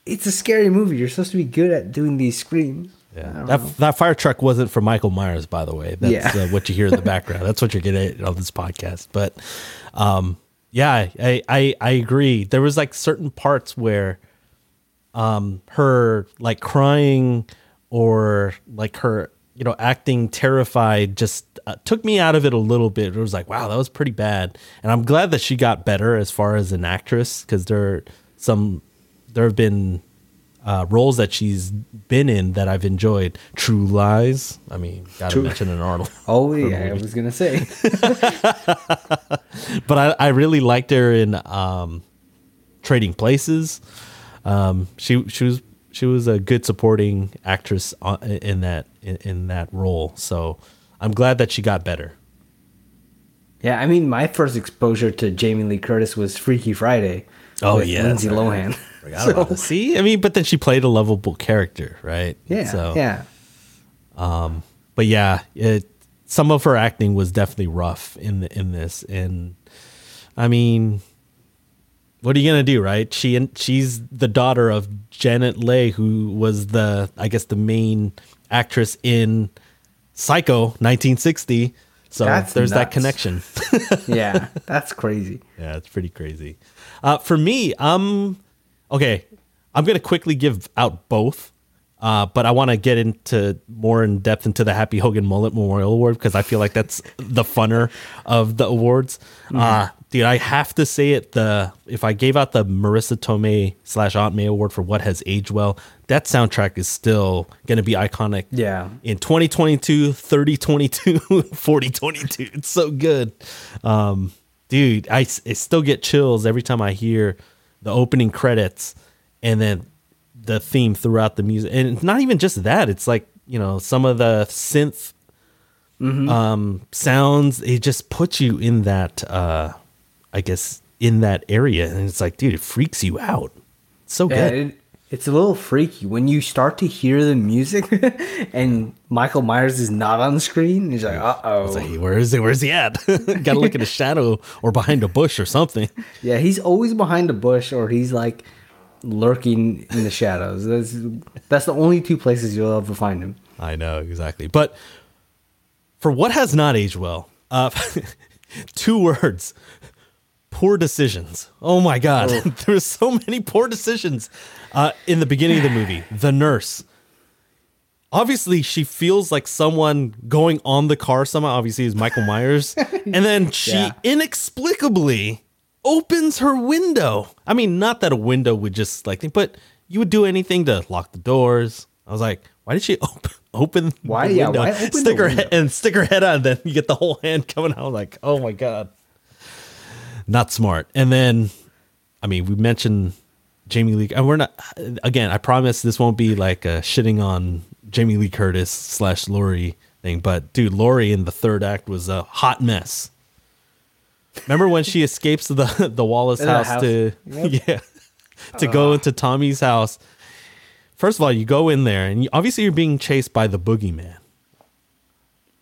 it's a scary movie. You're supposed to be good at doing these screams. Yeah, that know. that fire truck wasn't for Michael Myers, by the way. That's Yeah. uh, what you hear in the background. That's what you're getting on this podcast. But, um, yeah, I, I I agree. There was like certain parts where, um, her like crying or like her you know acting terrified just uh, took me out of it a little bit. It was like, wow, that was pretty bad. And I'm glad that she got better as far as an actress because there are some there have been uh, roles that she's been in that I've enjoyed. True Lies. I mean, gotta True- mention an Arnold. Oh yeah, I was gonna say. but I, I really liked her in um, Trading Places. Um, she she was she was a good supporting actress in that in, in that role. So I'm glad that she got better. yeah, I mean, my first exposure to Jamie Lee Curtis was Freaky Friday. Oh, with yeah, Lindsay that's Lohan. Forgot about this. See, I mean, but then she played a lovable character, right? Yeah, So, yeah. Um, but yeah, it some of her acting was definitely rough in the, in this, and I mean, what are you gonna do, right? She and she's the daughter of Janet Leigh, who was the I guess the main actress in Psycho 1960. So That's there's that connection. yeah, that's crazy. Yeah, it's pretty crazy. Uh, for me, um, okay, I'm gonna quickly give out both, uh, but I want to get into more in depth into the Happy Hogan Mullet Memorial Award because I feel like that's the funner of the awards. Uh, dude, I have to say it. The if I gave out the Marisa Tomei slash Aunt May Award for what has aged well, that soundtrack is still gonna be iconic Yeah. in 2022 3022 4022 it's so good um dude I still get chills every time i hear the opening credits and then the theme throughout the music. And it's not even just that it's like you know some of the synth um sounds it just puts you in that uh i guess in that area. And it's like dude it freaks you out. It's so Yeah, good. it, it's a little freaky when you start to hear the music and Michael Myers is not on the screen. He's like, uh It's like, oh. where is he? Where's he at? Got to look in a shadow or behind a bush or something. Yeah, he's always behind a bush or he's like lurking in the shadows. That's that's the only two places you'll ever find him. I know exactly. But for what has not aged well, uh, two words: poor decisions. Oh my god, there were so many poor decisions uh, in the beginning of the movie. The nurse. obviously she feels like someone going on the car somehow. Obviously is michael myers. And then she Yeah. inexplicably opens her window. I mean not that a window would just like but you would do anything to lock the doors. I was like why did she open open Why- the yeah, window, why open stick her head and stick her head out and then you get the whole hand coming out like oh my god not smart and then i mean we mentioned Jamie Lee, and we're not. Again, I promise this won't be like a shitting on Jamie Lee Curtis slash Laurie thing. But dude, Laurie in the third act was a hot mess. Remember when she escapes the the Wallace house, house. to Yep. yeah to go into Tommy's house? First of all, you go in there, and you, obviously you're being chased by the boogeyman.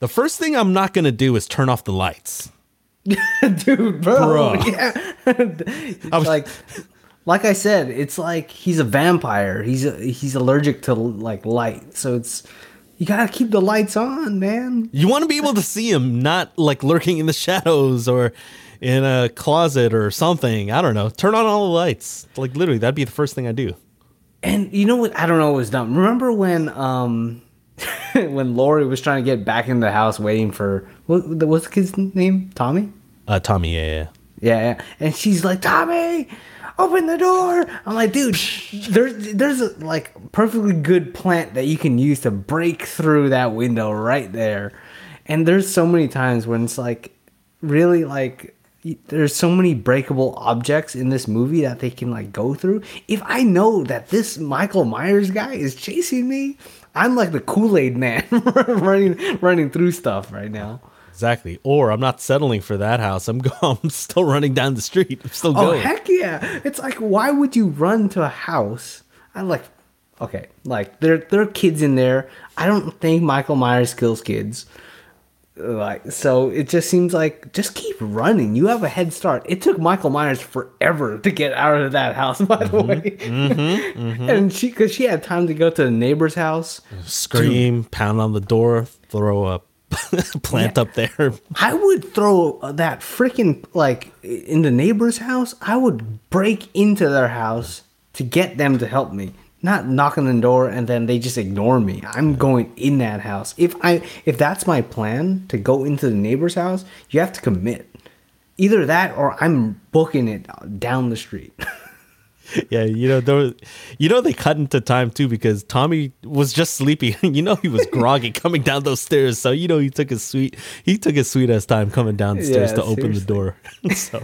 The first thing I'm not gonna do is turn off the lights. dude, bro. Bruh. Yeah. I was like, like I said, it's like he's a vampire. He's a, he's allergic to like light, so it's you gotta keep the lights on, man. You want to be able to see him, not like lurking in the shadows or in a closet or something. I don't know. Turn on all the lights. Like literally, that'd be the first thing I do. And you know what? I don't know what was dumb. Remember when um when Laurie was trying to get back in the house, waiting for what what's the kid's name? Tommy. Uh, Tommy, yeah, yeah. Yeah, yeah. And she's like, Tommy, open the door. I'm like, dude, there's there's a like perfectly good plant that you can use to break through that window right there. And there's so many times when it's like really like there's so many breakable objects in this movie that they can like go through. If I know that this Michael Myers guy is chasing me, I'm like the Kool-Aid man running running through stuff right now. Exactly. Or I'm not settling for that house. I'm go- I'm still running down the street. I'm still oh, going. Oh heck yeah! It's like why would you run to a house? I'm like okay, like there there are kids in there. I don't think Michael Myers kills kids. Like so, it just seems like just keep running. You have a head start. It took Michael Myers forever to get out of that house. By the mm-hmm. way, mm-hmm. Mm-hmm. and she because she had time to go to the neighbor's house. Scream, pound on the door, throw a plant Yeah. up there. I would throw that freaking like in the neighbor's house. I would break into their house to get them to help me, not knock on the door and then they just ignore me. I'm going in that house. If I if that's my plan to go into the neighbor's house, you have to commit. Either that or I'm booking it down the street. Yeah, you know, there was, you know, they cut into time too because Tommy was just sleepy. you know, he was groggy coming down those stairs. So you know, he took his sweet, he took his sweet ass time coming down the stairs Yeah, to open the door. so,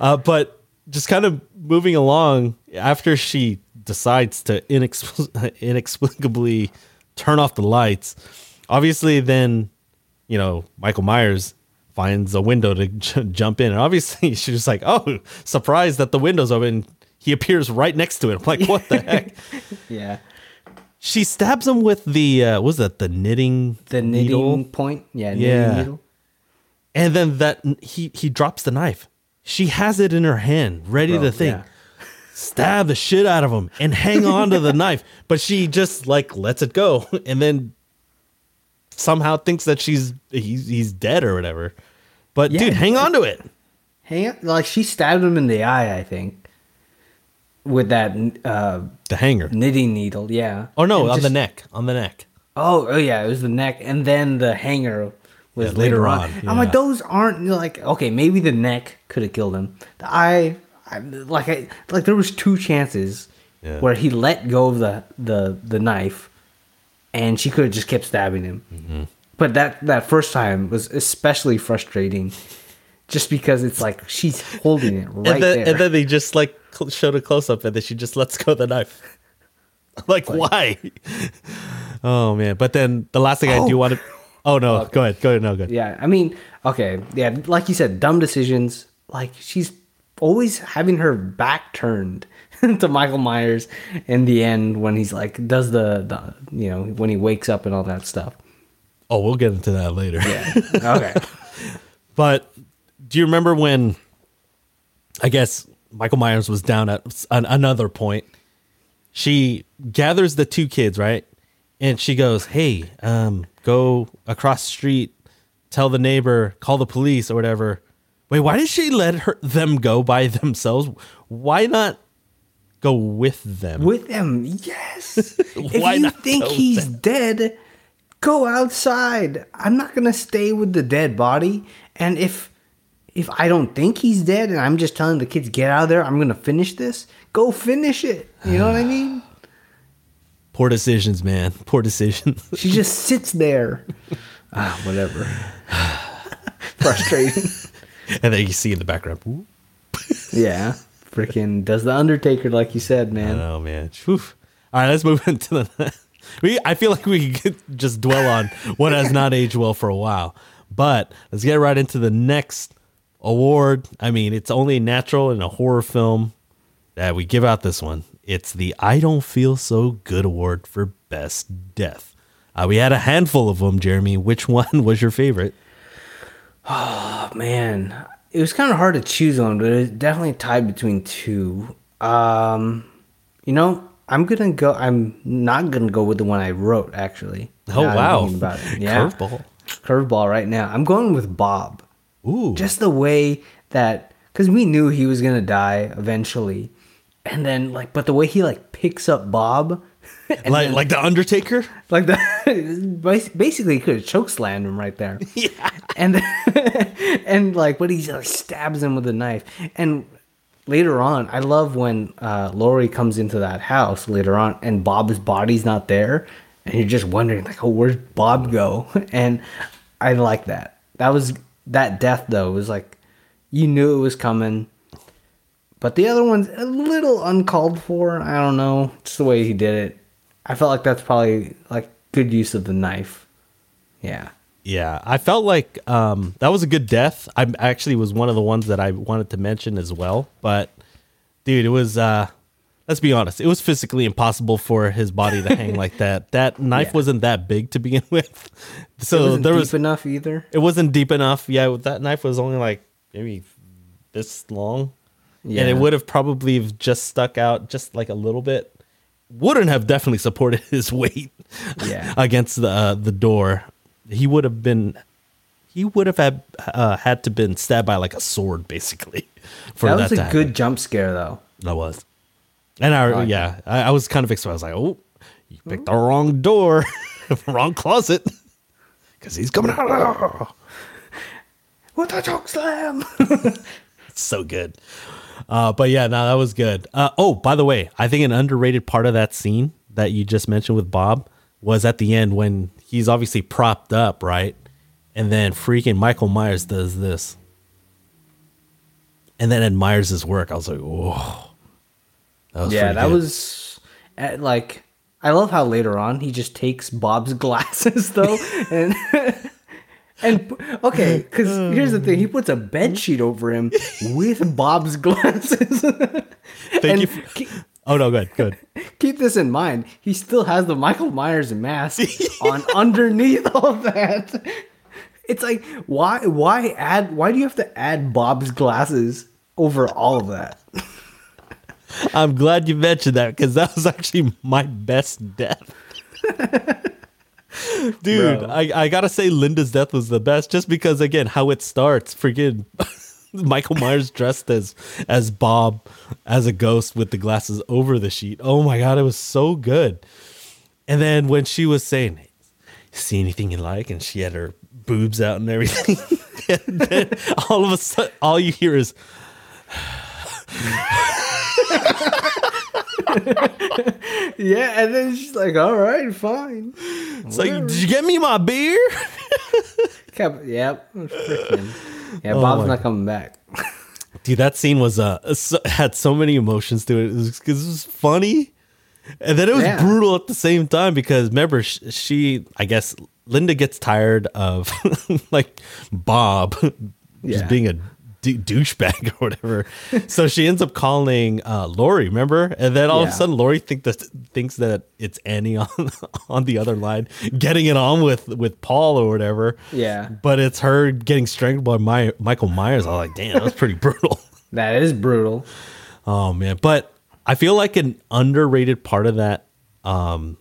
uh, but just kind of moving along after she decides to inexpl- inexplicably turn off the lights. Obviously, then you know Michael Myers finds a window to j- jump in, and obviously she's just like, "Oh, surprised that the window's open." He appears right next to it. I'm like, "What the heck?" yeah. She stabs him with the uh, what was that the knitting The knitting needle, point. Yeah, knitting Yeah. needle. and then that he he drops the knife. She has it in her hand, ready Bro, to think. yeah. Stab the shit out of him and hang on to the knife, but she just like lets it go, and then somehow thinks that she's he's he's dead or whatever. But Yeah. dude, hang on to it. Hang on, like she stabbed him in the eye, I think, with that uh, The hanger. knitting needle. Yeah. Oh no, And on the neck, on the neck. Oh, oh yeah, it was the neck, and then the hanger was Yeah, later, later on. on, I'm like, those aren't like okay, maybe the neck could have killed him. The eye, I, like I like there was two chances Yeah. where he let go of the the the knife, and she could have just kept stabbing him. Mm-hmm. But that that first time was especially frustrating, just because it's like she's holding it right and then there. and then they just like showed a close up, and then she just lets go of the knife. like why? oh man! But then the last thing I do Oh. want to. Oh no! Go ahead. Go ahead. No good. Yeah, I mean, okay, yeah, like you said, dumb decisions. Like she's always having her back turned to Michael Myers in the end when he's like does the the you know when he wakes up and all that stuff. Oh, we'll get into that later. Yeah. okay. But do you remember when? I guess Michael Myers was down at an, another point. She gathers the two kids, right? And she goes, "Hey, um, go across the street, tell the neighbor, call the police or whatever." Wait, why did she let her them go by themselves? Why not go with them. with them. Yes. if you not think he's them? dead, go outside. I'm not gonna stay with the dead body. And if if I don't think he's dead, and I'm just telling the kids get out of there, I'm gonna finish this. Go finish it. You know what I mean? Poor decisions, man. Poor decisions. She just sits there. ah, whatever. Frustrating. and then you see in the background. yeah. Freaking does the Undertaker like you said, man. Oh man. Whew. All right, let's move into the. We I feel like we could just dwell on what has not aged well for a while, but let's get right into the next award. I mean, it's only natural in a horror film that we give out this one. It's the I Don't Feel So Good award for best death. Uh, we had a handful of them, Jeremy. Which one was your favorite? Oh man, it was kind of hard to choose one, but it was definitely tied between two. Um, you know, I'm gonna go. I'm not gonna go with the one I wrote. Actually. Oh wow, about it. Yeah, curveball. curveball right now. I'm going with Bob. Ooh, Just the way that, because we knew he was gonna die eventually, and then like, but the way he like picks up Bob. like then- like the Undertaker. like the basically he could have choke slammed him right there. Yeah. and and like but he like stabs him with a knife. And later on i love when uh laurie comes into that house later on and bob's body's not there. And you're just wondering like oh where's bob go? And i like that. That was that death though was like you knew it was coming. But the other one's a little uncalled for. I don't know. It's the way he did it i felt like that's probably like good use of the knife yeah Yeah, I felt like um, that was a good death. I actually was one of the ones that I wanted to mention as well. But dude, it was. Uh, let's be honest, it was physically impossible for his body to hang like that. That knife Yeah. wasn't that big to begin with, it so wasn't there deep was. enough either It wasn't deep enough. Yeah, that knife was only like maybe this long, and Yeah. it would have probably just stuck out just like a little bit. Wouldn't have definitely supported his weight Yeah. against the uh, the door. He would have been. He would have had uh, had to been stabbed by like a sword, basically. For that that, was a happen. good jump scare though That was. And I, yeah, I, I was kind of excited. I was like, oh, you picked the wrong door, wrong closet, because he's coming out. what the choke slam so good. Uh, but yeah, no, that was good. Uh, oh, by the way, I think an underrated part of that scene that you just mentioned with Bob was at the end when he's obviously propped up, right? And then freaking Michael Myers does this. And then admires his work. I was like, whoa. That was yeah that good. was uh, like i love how later on he just takes bob's glasses though and and okay because here's the thing he mm. puts a bed sheet over him with bob's glasses Thank and you. For, keep, oh, no, good, good. keep this in mind he still has the michael myers mask on underneath all that it's like why why add why do you have to add bob's glasses over all of that I'm glad you mentioned that because that was actually my best death. Dude, Bro. I, I gotta say Linda's death was the best just because again how it starts. Freaking Michael Myers dressed as as Bob as a ghost with the glasses over the sheet. Oh my god, it was so good. And then when she was saying, "See anything you like," and she had her boobs out and everything, and then all of a sudden, all you hear is. yeah and then she's like all right fine It's like, did you get me my beer? Kept, yep. Yeah, Oh Bob's not coming back. Dude, that scene was uh so, had so many emotions to it. It was, it was funny, and then it was Yeah. brutal at the same time because remember sh- she, I guess Linda gets tired of like Bob Yeah. just being a d- douchebag or whatever, so she ends up calling uh, Laurie. Remember, and then all of a sudden Laurie think that thinks that it's Annie on on the other line getting it on with with Paul or whatever. Yeah. but it's her getting strangled by my Michael Myers. I was like, damn, that was pretty brutal. That is brutal. Oh man, but I feel like an underrated part of that um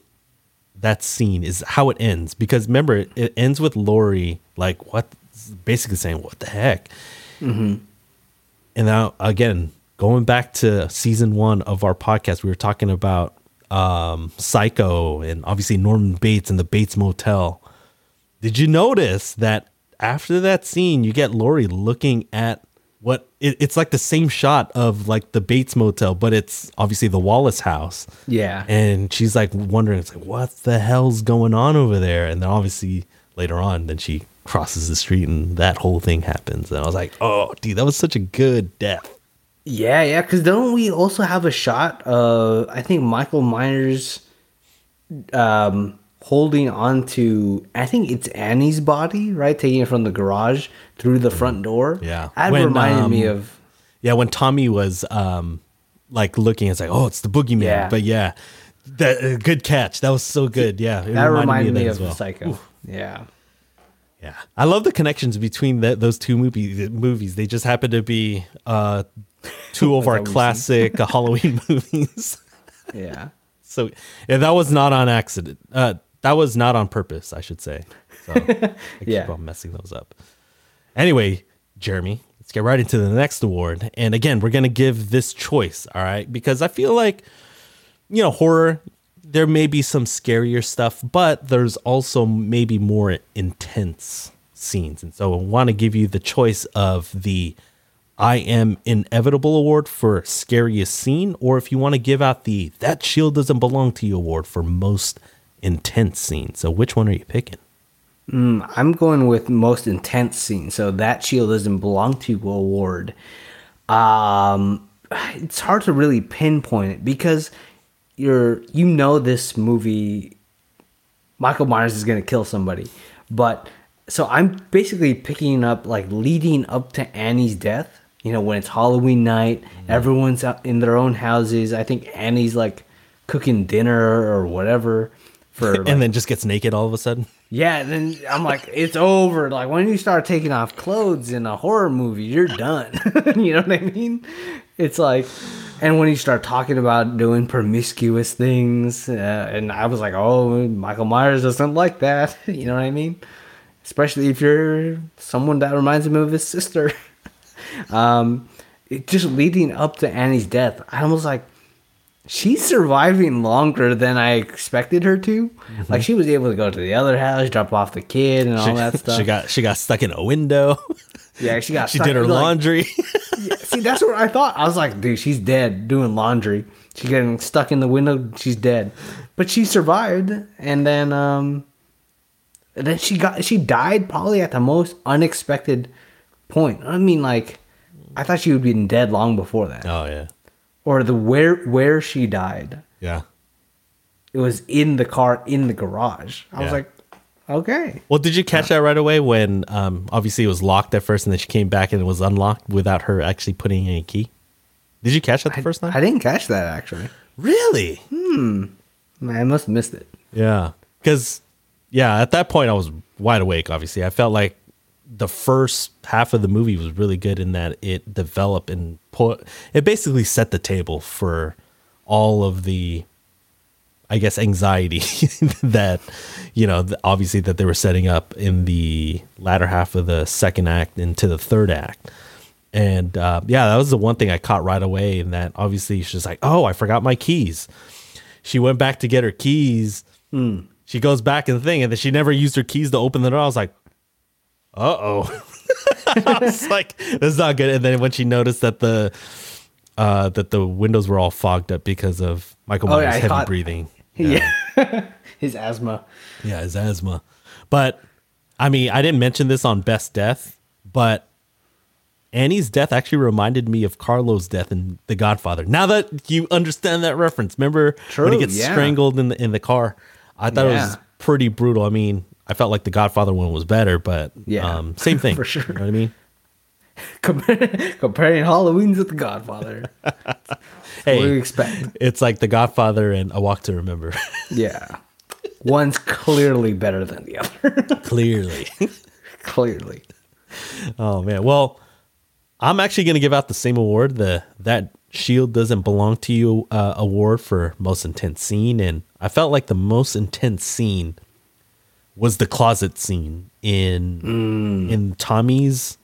that scene is how it ends because remember it, it ends with Laurie like what basically saying what the heck. Mm-hmm. And now again going back to season one of our podcast, we were talking about um, Psycho and obviously Norman Bates and the Bates Motel. Did you notice that after that scene, you get Laurie looking at what it, it's like the same shot of like the Bates Motel, but it's obviously the Wallace house. Yeah. And she's like wondering, it's like, what the hell's going on over there? And then obviously later on, then she crosses the street and that whole thing happens. And I was like, oh, dude, that was such a good death. Yeah, yeah. Because don't we also have a shot of I think Michael Myers, um, holding onto I think it's Annie's body, right? Taking it from the garage through the front door. Yeah. that When, reminded me um, of. Yeah, when Tommy was um like looking, it's like, oh, it's the boogeyman. Yeah. But yeah, that uh, good catch. That was so good. Yeah, it That reminded me that of, as well. Psycho. Yeah. Yeah, I love the connections between that those two movie, movies. They just happen to be uh, two of our how we see. classic uh, Halloween movies. Yeah. So yeah, that was not on accident. Uh, that was not on purpose, I should say. So I Yeah. keep on messing those up. Anyway, Jeremy, let's get right into the next award. And again, we're gonna give this choice, all right? Because I feel like you know, horror, there may be some scarier stuff, but there's also maybe more intense scenes. And so I want to give you the choice of the I Am Inevitable Award for scariest scene, or if you want to give out the That Shield Doesn't Belong to You award for most intense scene. So which one are you picking? Mm, I'm going with most intense scene. So that shield doesn't belong to you award. Um, it's hard to really pinpoint it because you're you know this movie. Michael Myers is gonna kill somebody, but so I'm basically picking up like leading up to Annie's death. You know when it's Halloween night, mm-hmm. everyone's out in their own houses. I think Annie's like cooking dinner or whatever for like, and then just gets naked all of a sudden. yeah, then I'm like, it's over. Like when you start taking off clothes in a horror movie, you're done. you know what I mean? It's like, and when you start talking about doing promiscuous things, uh, and I was like, oh, Michael Myers doesn't like that. you know what I mean? Especially if you're someone that reminds him of his sister. um, it just leading up to Annie's death, I was like, she's surviving longer than I expected her to. Like she was able to go to the other house, drop off the kid, and all she, that stuff. she got she got stuck in a window. Yeah, she got. she stuck- did her like, laundry. yeah, see, that's what I thought. I was like, dude, she's dead doing laundry. She's getting stuck in the window. She's dead, but she survived. And then, um, and then she got she died probably at the most unexpected point. I mean, like, I thought she would be dead long before that, oh yeah, or the where where she died. yeah. It was in the car in the garage. I was like, okay. Well, did you catch that right away when um, obviously it was locked at first and then she came back and it was unlocked without her actually putting in a key? Did you catch that the first time? I didn't catch that actually. really? Hmm. I must have missed it. Yeah. Because, yeah, at that point I was wide awake, obviously. I felt like the first half of the movie was really good in that it developed and put, it basically set the table for all of the, I guess, anxiety that, you know, obviously that they were setting up in the latter half of the second act into the third act. And uh, yeah, that was the one thing I caught right away. And that obviously she's like, oh, I forgot my keys. She went back to get her keys. She goes back in the thing, and then she never used her keys to open the door. I was like, uh oh. I was like, this is not good. And then when she noticed that the uh, that the windows were all fogged up because of Michael Oh, Myers' yeah, heavy caught- breathing. Yeah. His asthma. Yeah, his asthma. But I mean, I didn't mention this on Best Death, but Annie's death actually reminded me of Carlo's death in The Godfather. Now that you understand that reference, remember when he gets yeah. strangled in the in the car? I thought it was pretty brutal. I mean, I felt like the Godfather one was better, but Yeah, um, same thing for sure. You know what I mean? Comparing Halloween's with The Godfather. What do you expect? It's like The Godfather and A Walk to Remember. Yeah. One's clearly better than the other. Clearly. clearly. Oh man. Well, I'm actually going to give out the same award, the that shield doesn't belong to you uh, award for most intense scene and I felt like the most intense scene was the closet scene in in Tommy's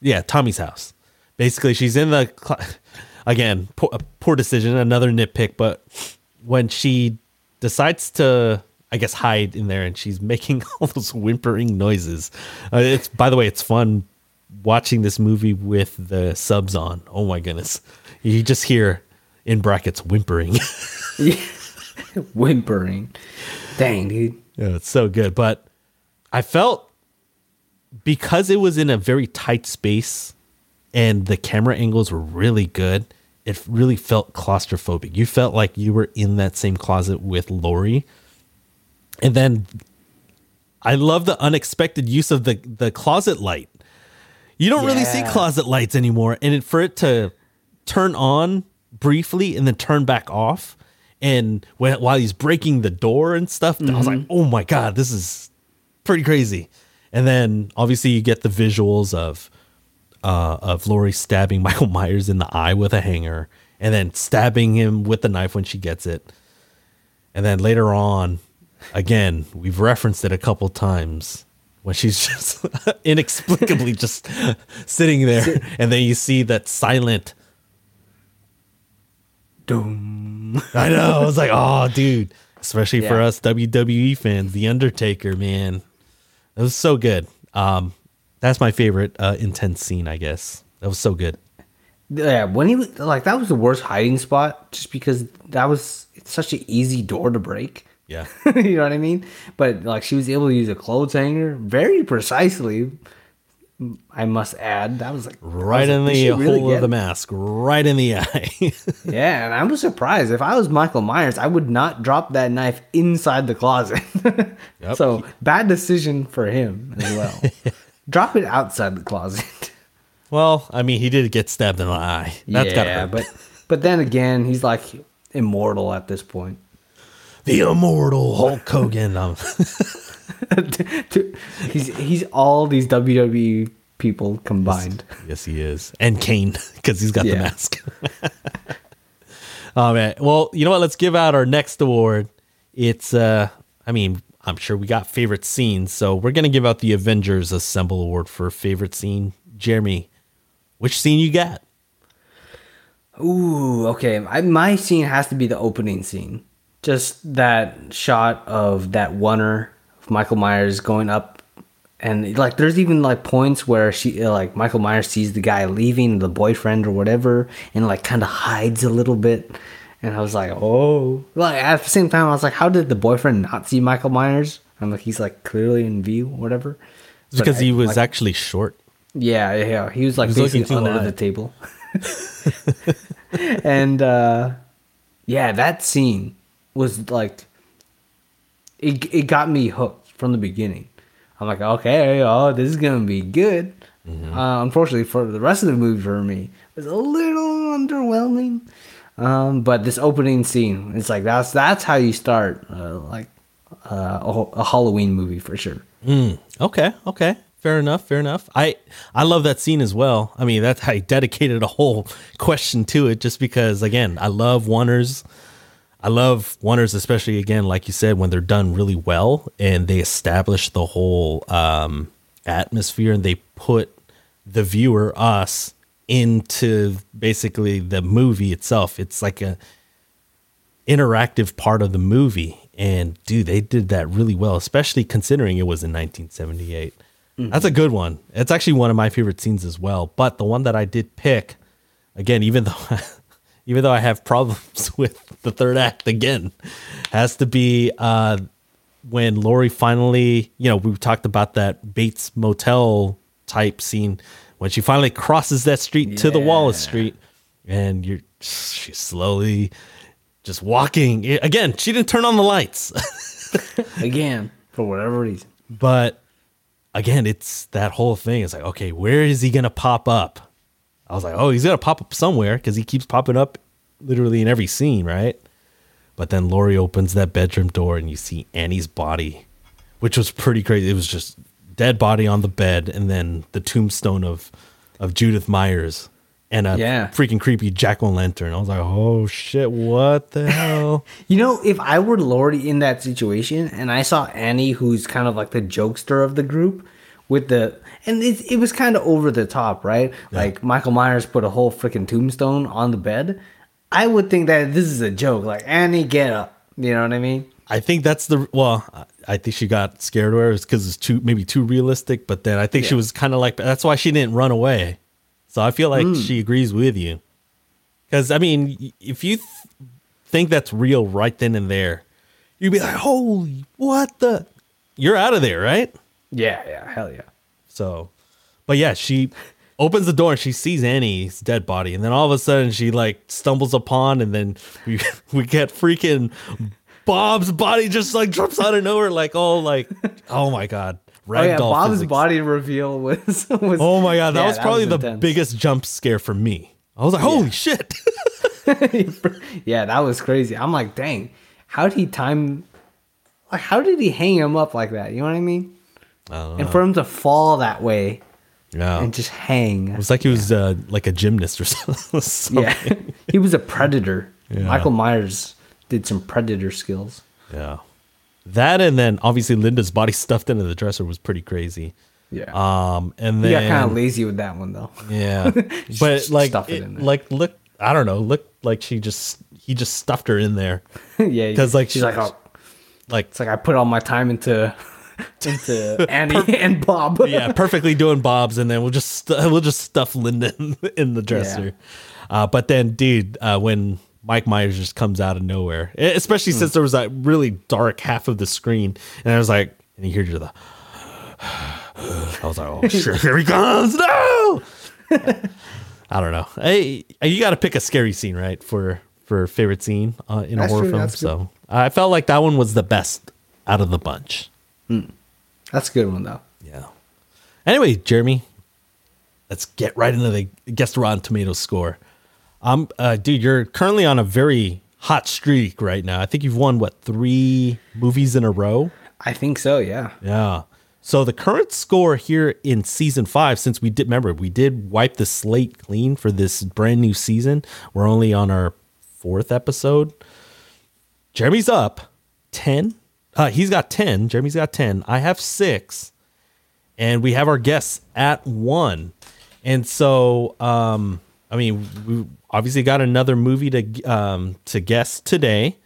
yeah, Tommy's house. basically she's in the cl- again poor, poor decision, another nitpick, but when she decides to I guess hide in there and she's making all those whimpering noises. Uh, it's by the way, it's fun watching this movie with the subs on. Oh my goodness. You just hear in brackets whimpering. Whimpering. Dang, dude. Yeah, it's so good. But I felt because it was in a very tight space and the camera angles were really good, it really felt claustrophobic. You felt like you were in that same closet with Laurie. And then I love the unexpected use of the the closet light. You don't really see closet lights anymore, and it, for it to turn on briefly and then turn back off, and when, while he's breaking the door and stuff, I was like, mm-hmm. "Oh my god, this is pretty crazy." And then obviously you get the visuals of uh, of Laurie stabbing Michael Myers in the eye with a hanger, and then stabbing him with the knife when she gets it. And then later on, again, we've referenced it a couple times when she's just inexplicably just sitting there, and then you see that silent. Doom. I know. I was like, oh, dude. Especially for us WWE fans, The Undertaker, man, it was so good. Um, that's my favorite uh, intense scene, I guess. That was so good. Yeah, when he was like that was the worst hiding spot just because that was it's such an easy door to break. Yeah. you know what I mean? But like she was able to use a clothes hanger very precisely. I must add that was like was right like, in the hole really of the mask, right in the eye. Yeah, and I was surprised. If I was Michael Myers, I would not drop that knife inside the closet. Yep. So bad decision for him as well. Drop it outside the closet. well, I mean, he did get stabbed in the eye. That's gotta yeah, hurt. but but then again, he's like immortal at this point. the immortal Hulk Hogan. He's he's all these WWE people combined. yes, he is, and Kane because he's got the mask. oh man. Well, you know what? Let's give out our next award. It's uh, I mean, I'm sure we got favorite scenes, so we're gonna give out the Avengers Assemble Award for favorite scene. Jeremy, which scene you got? Ooh, okay. I, my scene has to be the opening scene. Just that shot of that oner of Michael Myers going up, and like, there's even like points where she, uh, like, Michael Myers sees the guy leaving, the boyfriend or whatever, and like kind of hides a little bit. And I was like, oh, like at the same time, I was like, how did the boyfriend not see Michael Myers? I'm like, he's like clearly in view, whatever. It's because I- he was like, actually short. yeah, yeah. He was like He was looking basically under the table. and uh yeah, that scene was like it it got me hooked from the beginning. I'm like, okay, oh, this is gonna be good. Mm-hmm. Uh, unfortunately, for the rest of the movie, for me, it was a little underwhelming. Um, but this opening scene, it's like that's that's how you start, uh, like uh, a, a Halloween movie for sure. Mm, okay, okay. Fair enough, fair enough. I I love that scene as well. I mean, that's I dedicated a whole question to it just because again, I love oners. I love oners, especially again like you said when they're done really well and they establish the whole um atmosphere and they put the viewer us into basically the movie itself. It's like a interactive part of the movie. And dude, they did that really well, especially considering it was in 1978. That's a good one. It's actually one of my favorite scenes as well. But the one that I did pick, again, even though even though I have problems with the third act again, has to be uh, when Laurie finally, you know, we talked about that Bates Motel type scene when she finally crosses that street to the Wallace Street, and you're she's slowly just walking. Again, she didn't turn on the lights, Again, for whatever reason. but again, it's that whole thing. It's like, okay, where is he gonna pop up? I was like, oh, he's gonna pop up somewhere because he keeps popping up literally in every scene, right? But then Laurie opens that bedroom door and you see Annie's body, which was pretty crazy. It was just dead body on the bed, and then the tombstone of of Judith Myers and a Yeah. freaking creepy jack o' lantern. I was like, oh shit, what the hell? You know, if I were Laurie in that situation and I saw Annie, who's kind of like the jokester of the group, with the and it, it was kind of over the top, right? Like Michael Myers put a whole freaking tombstone on the bed. I would think that this is a joke. Like Annie, get up. You know what I mean? I think that's the well. I- think she got scared of her because it's too maybe too realistic. But then I think she was kind of like that's why she didn't run away. So I feel like Hmm. she agrees with you. Because I mean, if you th- think that's real right then and there, you'd be like, "Holy, what the?" You're out of there, right? Yeah, yeah, hell yeah. So, but yeah, she opens the door and she sees Annie's dead body, and then all of a sudden she like stumbles upon, and then we we get freaking Bob's body just like drops out of nowhere, like oh like oh my god, Oh yeah, Bob's physics. body reveal was was. Oh my god, that Yeah, was probably the intense. biggest jump scare for me. I was like, holy shit. yeah, that was crazy. I'm like, dang, how did he time? Like, how did he hang him up like that? You know what I mean? And for him to fall that way yeah, and just hang. it was like he was uh, like a gymnast or something. Yeah, he was a predator. Yeah. Michael Myers did some predator skills. yeah. That and then obviously Linda's body stuffed into the dresser was pretty crazy. Yeah, Um, and he then got kind of lazy with that one though. Yeah, but like, it it- like, look, I don't know, look like she just he just stuffed her in there, yeah. Because like, she's she- like, oh, like it's like I put all my time into into Annie and Bob. yeah, perfectly doing bobs, and then we'll just stu- we'll just stuff Linda in, in the dresser. Uh, but then, dude, uh, when Mike Myers just comes out of nowhere, especially since there was that really dark half of the screen, and I was like, and you hear the. I was like, oh shit, here he comes! No, I don't know. Hey, you got to pick a scary scene, right? For for favorite scene uh, in a horror true, film. good. So I felt like that one was the best out of the bunch. That's a good one though. Yeah. Anyway, Jeremy, let's get right into the guess the Rotten Tomatoes score. Um, uh, dude, you're currently on a very hot streak right now. I think you've won what three movies in a row. I think so. Yeah. Yeah. So the current score here in season five, since we did remember we did wipe the slate clean for this brand new season. We're only on our fourth episode. Jeremy's up ten. Uh, he's got ten. Jeremy's got ten. I have six, and we have our guests at one. And so, um, I mean, we obviously got another movie to um, to guess today.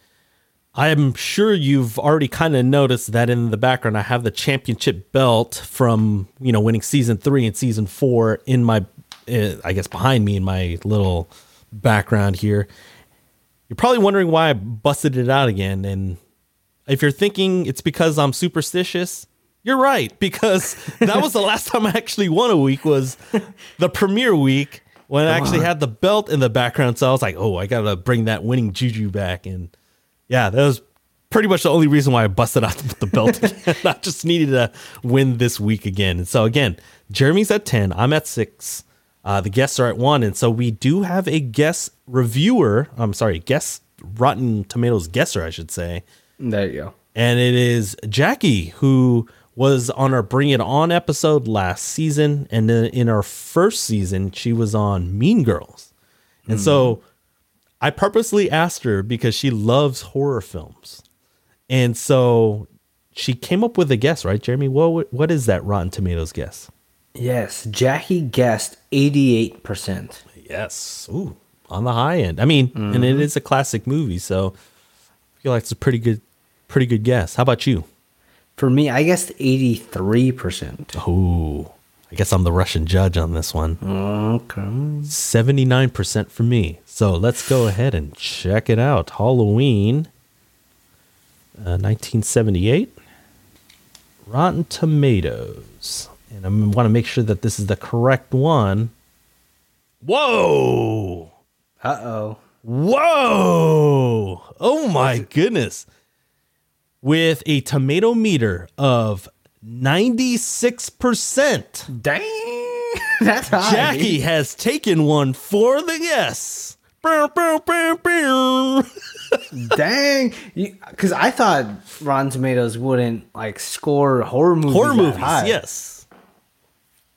I am sure you've already kind of noticed that in the background, I have the championship belt from you know winning season three and season four in my, uh, I guess behind me in my little background here. You're probably wondering why I busted it out again, and if you're thinking it's because I'm superstitious, you're right because that was the last time I actually won a week was the premiere week when I actually had the belt in the background. So I was like, oh, I gotta bring that winning juju back and yeah, that was pretty much the only reason why I busted out with the belt. I just needed to win this week again. And so again, Jeremy's at 10, I'm at 6. Uh, the guests are at 1 and so we do have a guest reviewer, I'm sorry, guest Rotten Tomatoes guesser, I should say. There you go. And it is Jackie who was on our Bring It On episode last season and then in our first season she was on Mean Girls. And so hmm. I purposely asked her because she loves horror films. And so she came up with a guess, right, Jeremy? What what is that Rotten Tomatoes guess? Yes, Jackie guessed eighty-eight percent. Yes. Ooh, on the high end. I mean, and it mm-hmm. is a classic movie, so I feel like it's a pretty good pretty good guess. How about you? For me, I guessed eighty-three percent. Ooh. I guess I'm the Russian judge on this one. Okay. 79% for me. So let's go ahead and check it out. Halloween, uh, 1978. Rotten Tomatoes. And I want to make sure that this is the correct one. Whoa! Uh oh. Whoa! Oh my goodness. With a tomato meter of 96%. Dang, that's high. Jackie has taken one for the yes. Dang, because I thought Rotten Tomatoes wouldn't like score horror movies. Horror movies, high. yes.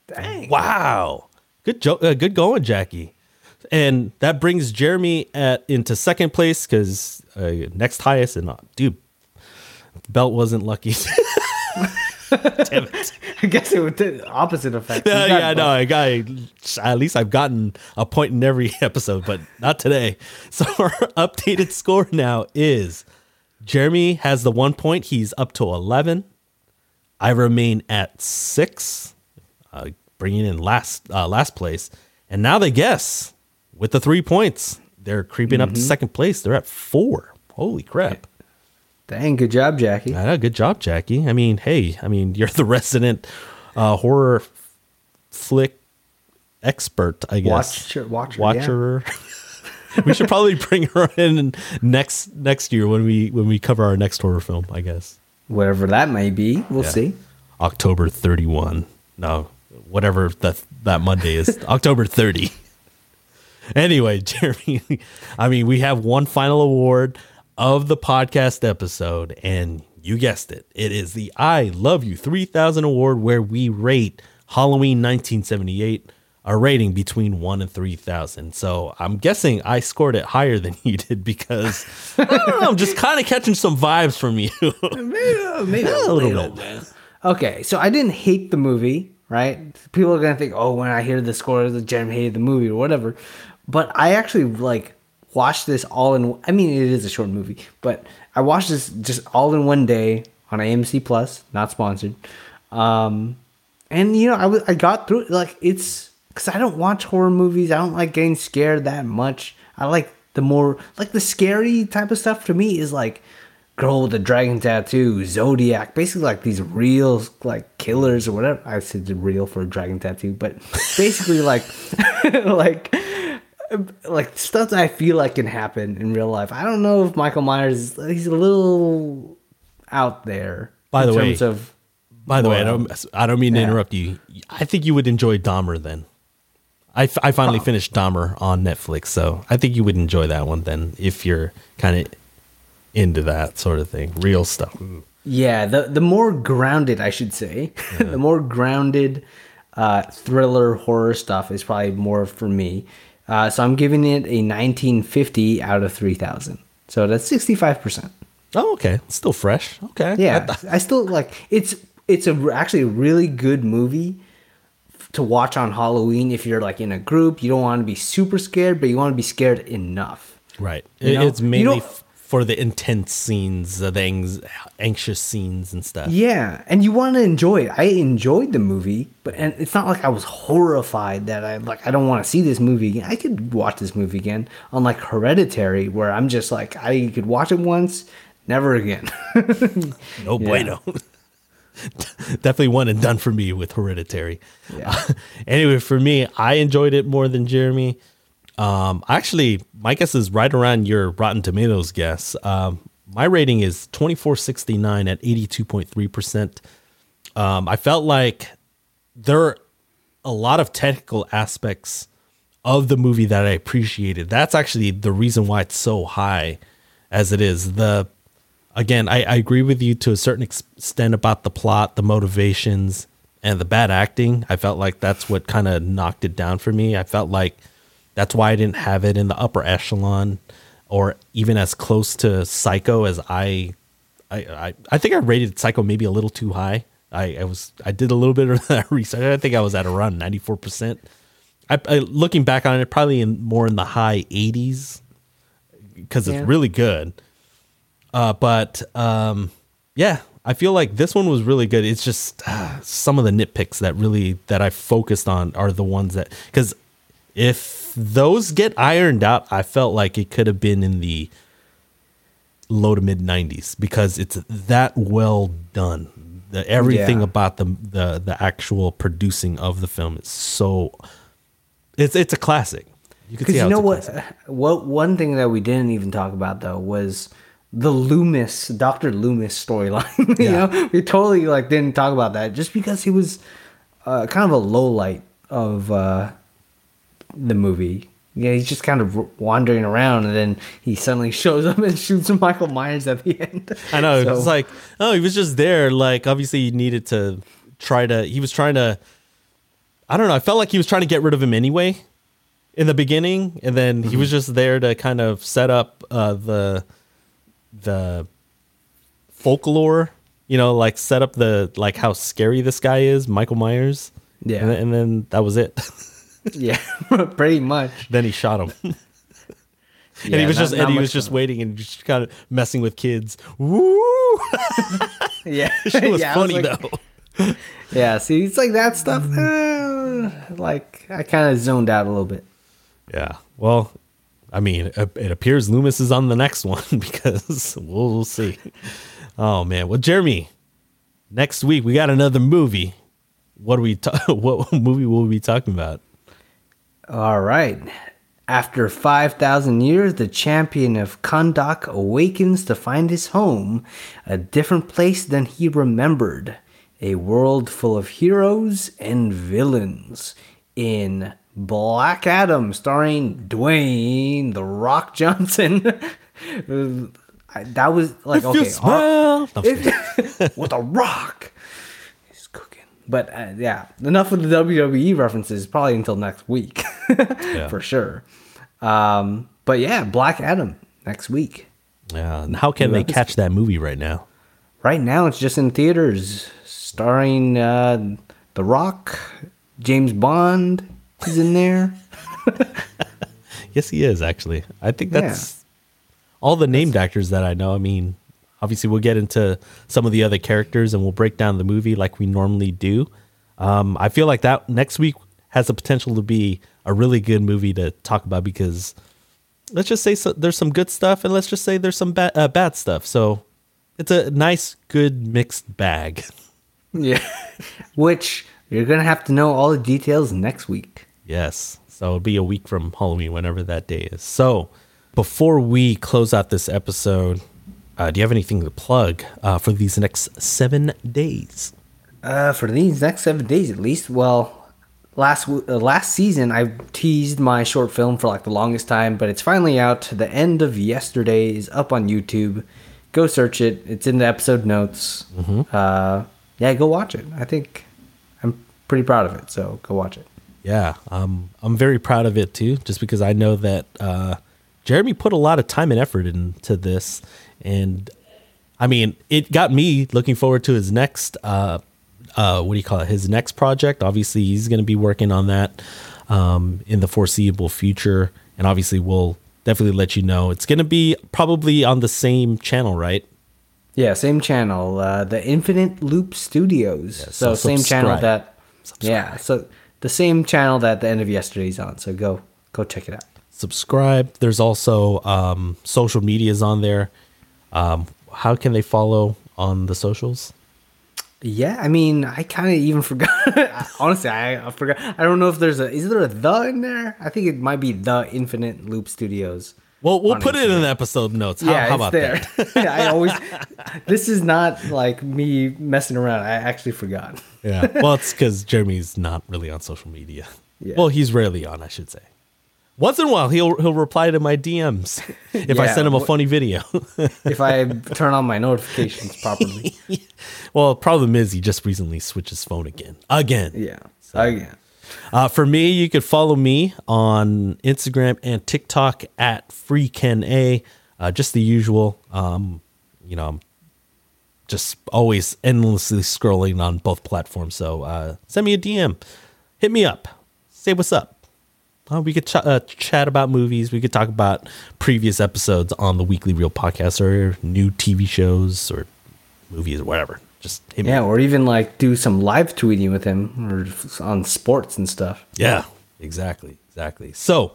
Dang. Wow, good jo- uh, good going, Jackie. And that brings Jeremy at into second place because uh, next highest and uh, dude, belt wasn't lucky. Damn it. I guess it would the opposite effect. Yeah, You got yeah, no, I got at least I've gotten a point in every episode, but not today. So our updated score now is Jeremy has the one point. He's up to eleven. I remain at six, uh, bringing in last uh, last place, and now they guess with the three points. They're creeping up to second place. They're at four. Holy crap! Dang, good job, Jackie. Yeah, good job, Jackie. I mean, hey, I mean, you're the resident uh, horror flick expert, I guess. Watcher, watcher, Watcher. we should probably bring her in next next year when we when we cover our next horror film. I guess Whatever that may be, we'll Yeah. see. October thirty one. No, whatever that that Monday is. October thirty. Anyway, Jeremy, I mean, we have one final award of the podcast episode, and you guessed it. It is the I Love You 3000 award, where we rate Halloween 1978 a rating between 1 and 3000. So I'm guessing I scored it higher than you did because I I'm just kind of catching some vibes from you. Maybe uh, a little bit. Okay, so I didn't hate the movie, right? People are gonna think, oh, when I hear the score, the Jeremy hated the movie or whatever. But I actually like watched this all in. I mean, it is a short movie, but I watched this just all in one day on AMC Plus, not sponsored. Um, and you know, I was I got through it. Like it's because I don't watch horror movies. I don't like getting scared that much. I like the more like the scary type of stuff. To me, is like girl with the dragon tattoo, Zodiac, basically like these real like killers or whatever. I said the real for a dragon tattoo, but basically like like like stuff that I feel like can happen in real life. I don't know if Michael Myers he's a little out there. By the way, of By the way, I don't, I don't mean to interrupt you. I think you would enjoy Dahmer then. I, f- I finally finished Dahmer on Netflix, so I think you would enjoy that one then if you're kind of into that sort of thing, real stuff. Yeah, the the more grounded, I should say, the more grounded uh, thriller horror stuff is probably more for me. Uh, so I'm giving it a 1950 out of 3000. So that's 65 percent. Oh, okay, still fresh. Okay, Yeah, I I still like it's it's a actually a really good movie to watch on Halloween if you're like in a group. You don't want to be super scared, but you want to be scared enough. right. You know? it's mainly for the intense scenes, uh, the anx- anxious scenes and stuff. Yeah, and you want to enjoy it. I enjoyed the movie, but and it's not like I was horrified that I like I don't want to see this movie again. I could watch this movie again. Unlike Hereditary, where I'm just like I could watch it once, never again. No bueno. Definitely one and done for me with Hereditary. Yeah. anyway, for me, I enjoyed it more than Jeremy. Um, actually, my guess is right around your Rotten Tomatoes guess. Um, my rating is 2469 at 82.3%. Um, I felt like there are a lot of technical aspects of the movie that I appreciated. That's actually the reason why it's so high as it is. The again, I, I agree with you to a certain extent about the plot, the motivations, and the bad acting. I felt like that's what kind of knocked it down for me. I felt like that's why I didn't have it in the upper echelon or even as close to Psycho as I I I, I think I rated Psycho maybe a little too high. I, I was I did a little bit of that research. I think I was at around ninety four percent. I, I looking back on it, probably in more in the high eighties because it's Yeah. really good. Uh, but um, yeah, I feel like this one was really good. It's just uh, some of the nitpicks that really that I focused on are the ones that because if those get ironed out, I felt like it could have been in the low to mid 90s because it's that well done. The, everything Yeah. about the, the the actual producing of the film is so it's it's a classic. You can Because see you know what? classic. What one thing that we didn't even talk about though was the Loomis, Doctor Loomis storyline. you Yeah. know, we totally like didn't talk about that just because he was uh, kind of a low light of uh, the movie. Yeah, he's just kind of wandering around, and then he suddenly shows up and shoots Michael Myers at the end. I know. So- It's like, oh, he was just there. Like, obviously, he needed to try to. He was trying to. I don't know. I felt like he was trying to get rid of him anyway in the beginning, and then he Mm-hmm. was just there to kind of set up uh, the the folklore you know, like set up the like how scary this guy is, Michael Myers. Yeah. and, and then that was it. Yeah, pretty much. then he shot him, and Yeah, he was not- just not and he was just waiting and just kind of messing with kids. Woo! Yeah, It was Yeah, funny like- though. Yeah, see, it's like that stuff. uh, like I kind of zoned out a little bit. Yeah. Well, I mean, it, appears Loomis is on the next one because we'll, we'll see. Oh man. Well, Jeremy, next week we got another movie. What are we? Ta- what movie will we be talking about? All right. After 5,000 years, the champion of Kahndaq awakens to find his home a different place than he remembered. A world full of heroes and villains. In Black Adam, starring Dwayne The Rock Johnson. That was like, okay. smell- No, I'm just with a rock. But uh, yeah, enough with the WWE references. Probably until next week, for sure. Um, but yeah, Black Adam next week. Yeah. And how can New they episode. catch that movie right now? Right now, it's just in theaters, starring uh, The Rock, James Bond. He's in there. Yes, he is actually. I think that's all the named actors that I know. I mean, obviously we'll get into some of the other characters and we'll break down the movie like we normally do. Um, I feel like that next week has the potential to be a really good movie to talk about because let's just say so, there's some good stuff and let's just say there's some bad uh, bad stuff. So it's a nice, good mixed bag. Yeah, which you're gonna have to know all the details next week. Yes. So it'll be a week from Halloween, whenever that day is. So before we close out this episode, uh, do you have anything to plug uh, for these next seven days? Uh, for these next seven days, at least. Well, last uh, last season I teased my short film for like the longest time, but it's finally out. The end of yesterday is up on YouTube. Go search it. It's in the episode notes. Uh, yeah, go watch it. I think I'm pretty proud of it. So go watch it. Yeah, um, I'm very proud of it too, just because I know that uh, Jeremy put a lot of time and effort into this, and I mean, it got me looking forward to his next, uh, uh, what do you call it? His next project. Obviously, he's going to be working on that um, in the foreseeable future, and obviously, we'll definitely let you know. It's going to be probably on the same channel, right? Yeah, same channel, uh, the Infinite Loop Studios. so so, same channel that. subscribe. Yeah, so the same channel that the end of yesterday's on. So go go check it out. Subscribe. There's also um, social medias on there. Um, how can they follow on the socials? Yeah, I mean, I kind of even forgot. Honestly, I, I forgot. I don't know if there's a. Is there a the in there? I think it might be the Infinite Loop Studios. Well, we'll on put it in the episode notes. How, yeah, how it's about there. that? yeah, I always. This is not like me messing around. I actually forgot. Yeah. Well, it's because Jeremy's not really on social media. Yeah. Well, he's rarely on, I should say. Once in a while, he'll he'll reply to my DMs if I send him a funny video. if I turn on my notifications properly. well, problem is he just recently switched his phone again. Again. Yeah. Again. Uh, for me, you could follow me on Instagram and TikTok at FreeKenA. Uh, just the usual. Um, you know, I'm just always endlessly scrolling on both platforms. So uh, send me a DM, hit me up, say what's up. Uh, we could ch- uh, chat about movies. We could talk about previous episodes on the Weekly Reel podcast or new TV shows or movies or whatever. Just hit Yeah, or even like do some live tweeting with him or on sports and stuff. Yeah, exactly, exactly. So,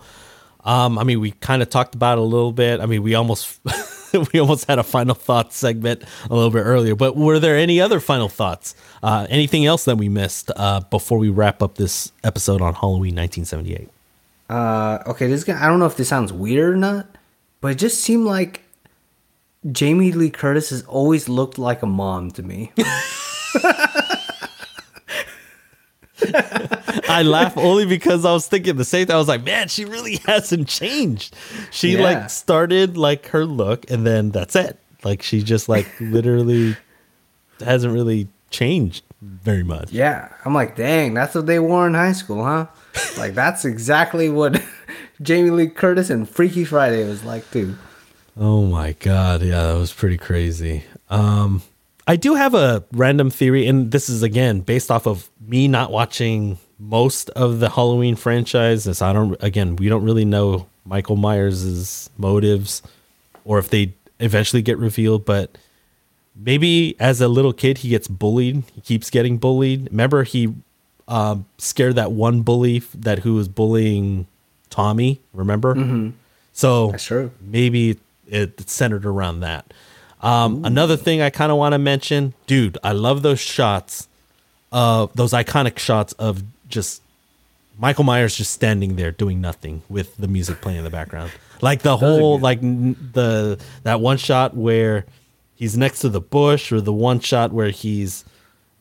um, I mean, we kind of talked about it a little bit. I mean, we almost we almost had a final thoughts segment a little bit earlier. But were there any other final thoughts? Uh, anything else that we missed uh, before we wrap up this episode on Halloween 1978? Uh, okay, this guy, I don't know if this sounds weird or not, but it just seemed like Jamie Lee Curtis has always looked like a mom to me. I laugh only because I was thinking the same thing. I was like, man, she really hasn't changed. She Yeah. like started like her look, and then that's it. Like she just like literally hasn't really changed very much. yeah, I'm like, dang, that's what they wore in high school, huh? Like that's exactly what Jamie Lee Curtis and Freaky Friday was like too. Oh my god, yeah, that was pretty crazy. Um I do have a random theory, and this is again based off of me not watching most of the Halloween franchise. This I don't again, we don't really know Michael Myers' motives or if they eventually get revealed, but maybe as a little kid he gets bullied. He keeps getting bullied. Remember he um, scared that one bully that who was bullying Tommy. Remember? Mm-hmm. So That's true. maybe it's centered around that. Um, another thing I kind of want to mention, dude, I love those shots, uh, those iconic shots of just Michael Myers just standing there doing nothing with the music playing in the background. Like the whole, like n- the that one shot where he's next to the bush, or the one shot where he's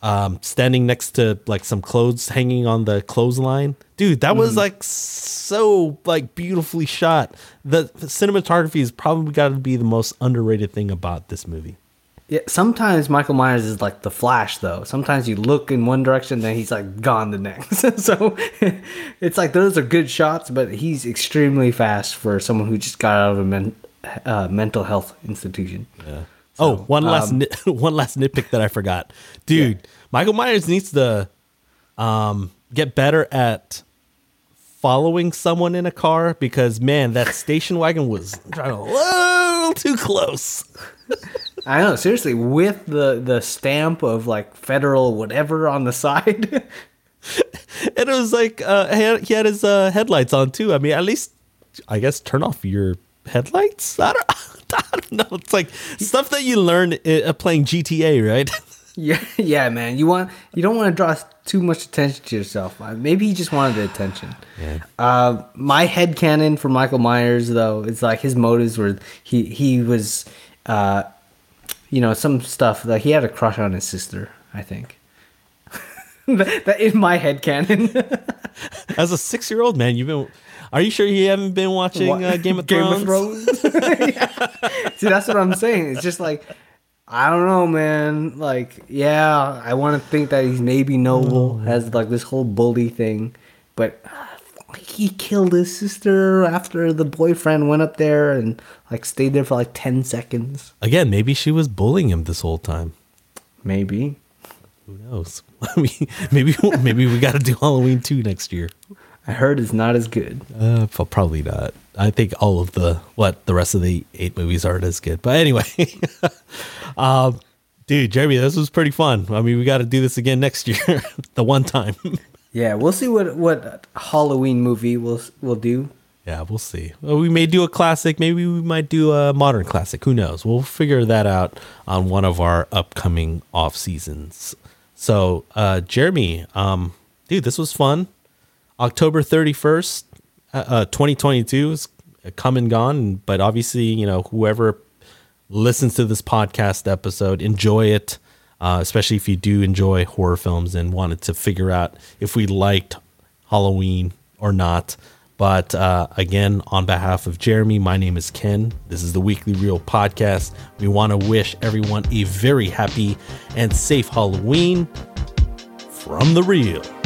um, standing next to like some clothes hanging on the clothesline. Dude, that was like so like beautifully shot. The, the cinematography is probably got to be the most underrated thing about this movie. Yeah, sometimes Michael Myers is like the Flash, though. Sometimes you look in one direction, then he's like gone the next. so it's like those are good shots, but he's extremely fast for someone who just got out of a men- uh, mental health institution. Yeah. Oh, one last um, nit, one last nitpick that I forgot, dude. Michael Myers needs to um, get better at following someone in a car because man, that station wagon was trying a little too close. I know, seriously, with the the stamp of like federal whatever on the side. and it was like uh, he, had, he had his uh, headlights on too. I mean, at least I guess turn off your headlights. I don't, I don't know. It's like stuff that you learn uh, playing GTA, right? yeah, yeah, man. You want you don't want to draw too much attention to yourself. Uh, Maybe he just wanted the attention. Yeah. Uh, my head canon for Michael Myers though is like his motives were he he was, uh, you know, some stuff like he had a crush on his sister. I think. that, that is my head canon. As a six-year-old man, you've been. Are you sure you haven't been watching uh, Game of Thrones? Yeah. See, that's what I'm saying. It's just like I don't know, man. Like, yeah, I want to think that he's maybe noble, has like this whole bully thing, but uh, he killed his sister after the boyfriend went up there and like stayed there for like ten seconds. Again, maybe she was bullying him this whole time. Maybe. Who knows? I mean, maybe maybe we got to do Halloween two next year. I heard it's not as good. Uh, probably not. I think all of the what the rest of the eight movies aren't as good. But anyway, um, dude, Jeremy, this was pretty fun. I mean, we got to do this again next year, the one time. Yeah, we'll see what what Halloween movie we'll we'll do. yeah, we'll see. Well, we may do a classic. Maybe we might do a modern classic. Who knows? We'll figure that out on one of our upcoming off seasons. So, uh, Jeremy, um, dude, this was fun. October 31st, uh, uh, 2022 is come and gone, but obviously, you know, whoever listens to this podcast episode, enjoy it, uh, especially if you do enjoy horror films and wanted to figure out if we liked Halloween or not. But uh, again, on behalf of Jeremy, my name is Ken. This is the Weekly Reel podcast. We want to wish everyone a very happy and safe Halloween from the Reel.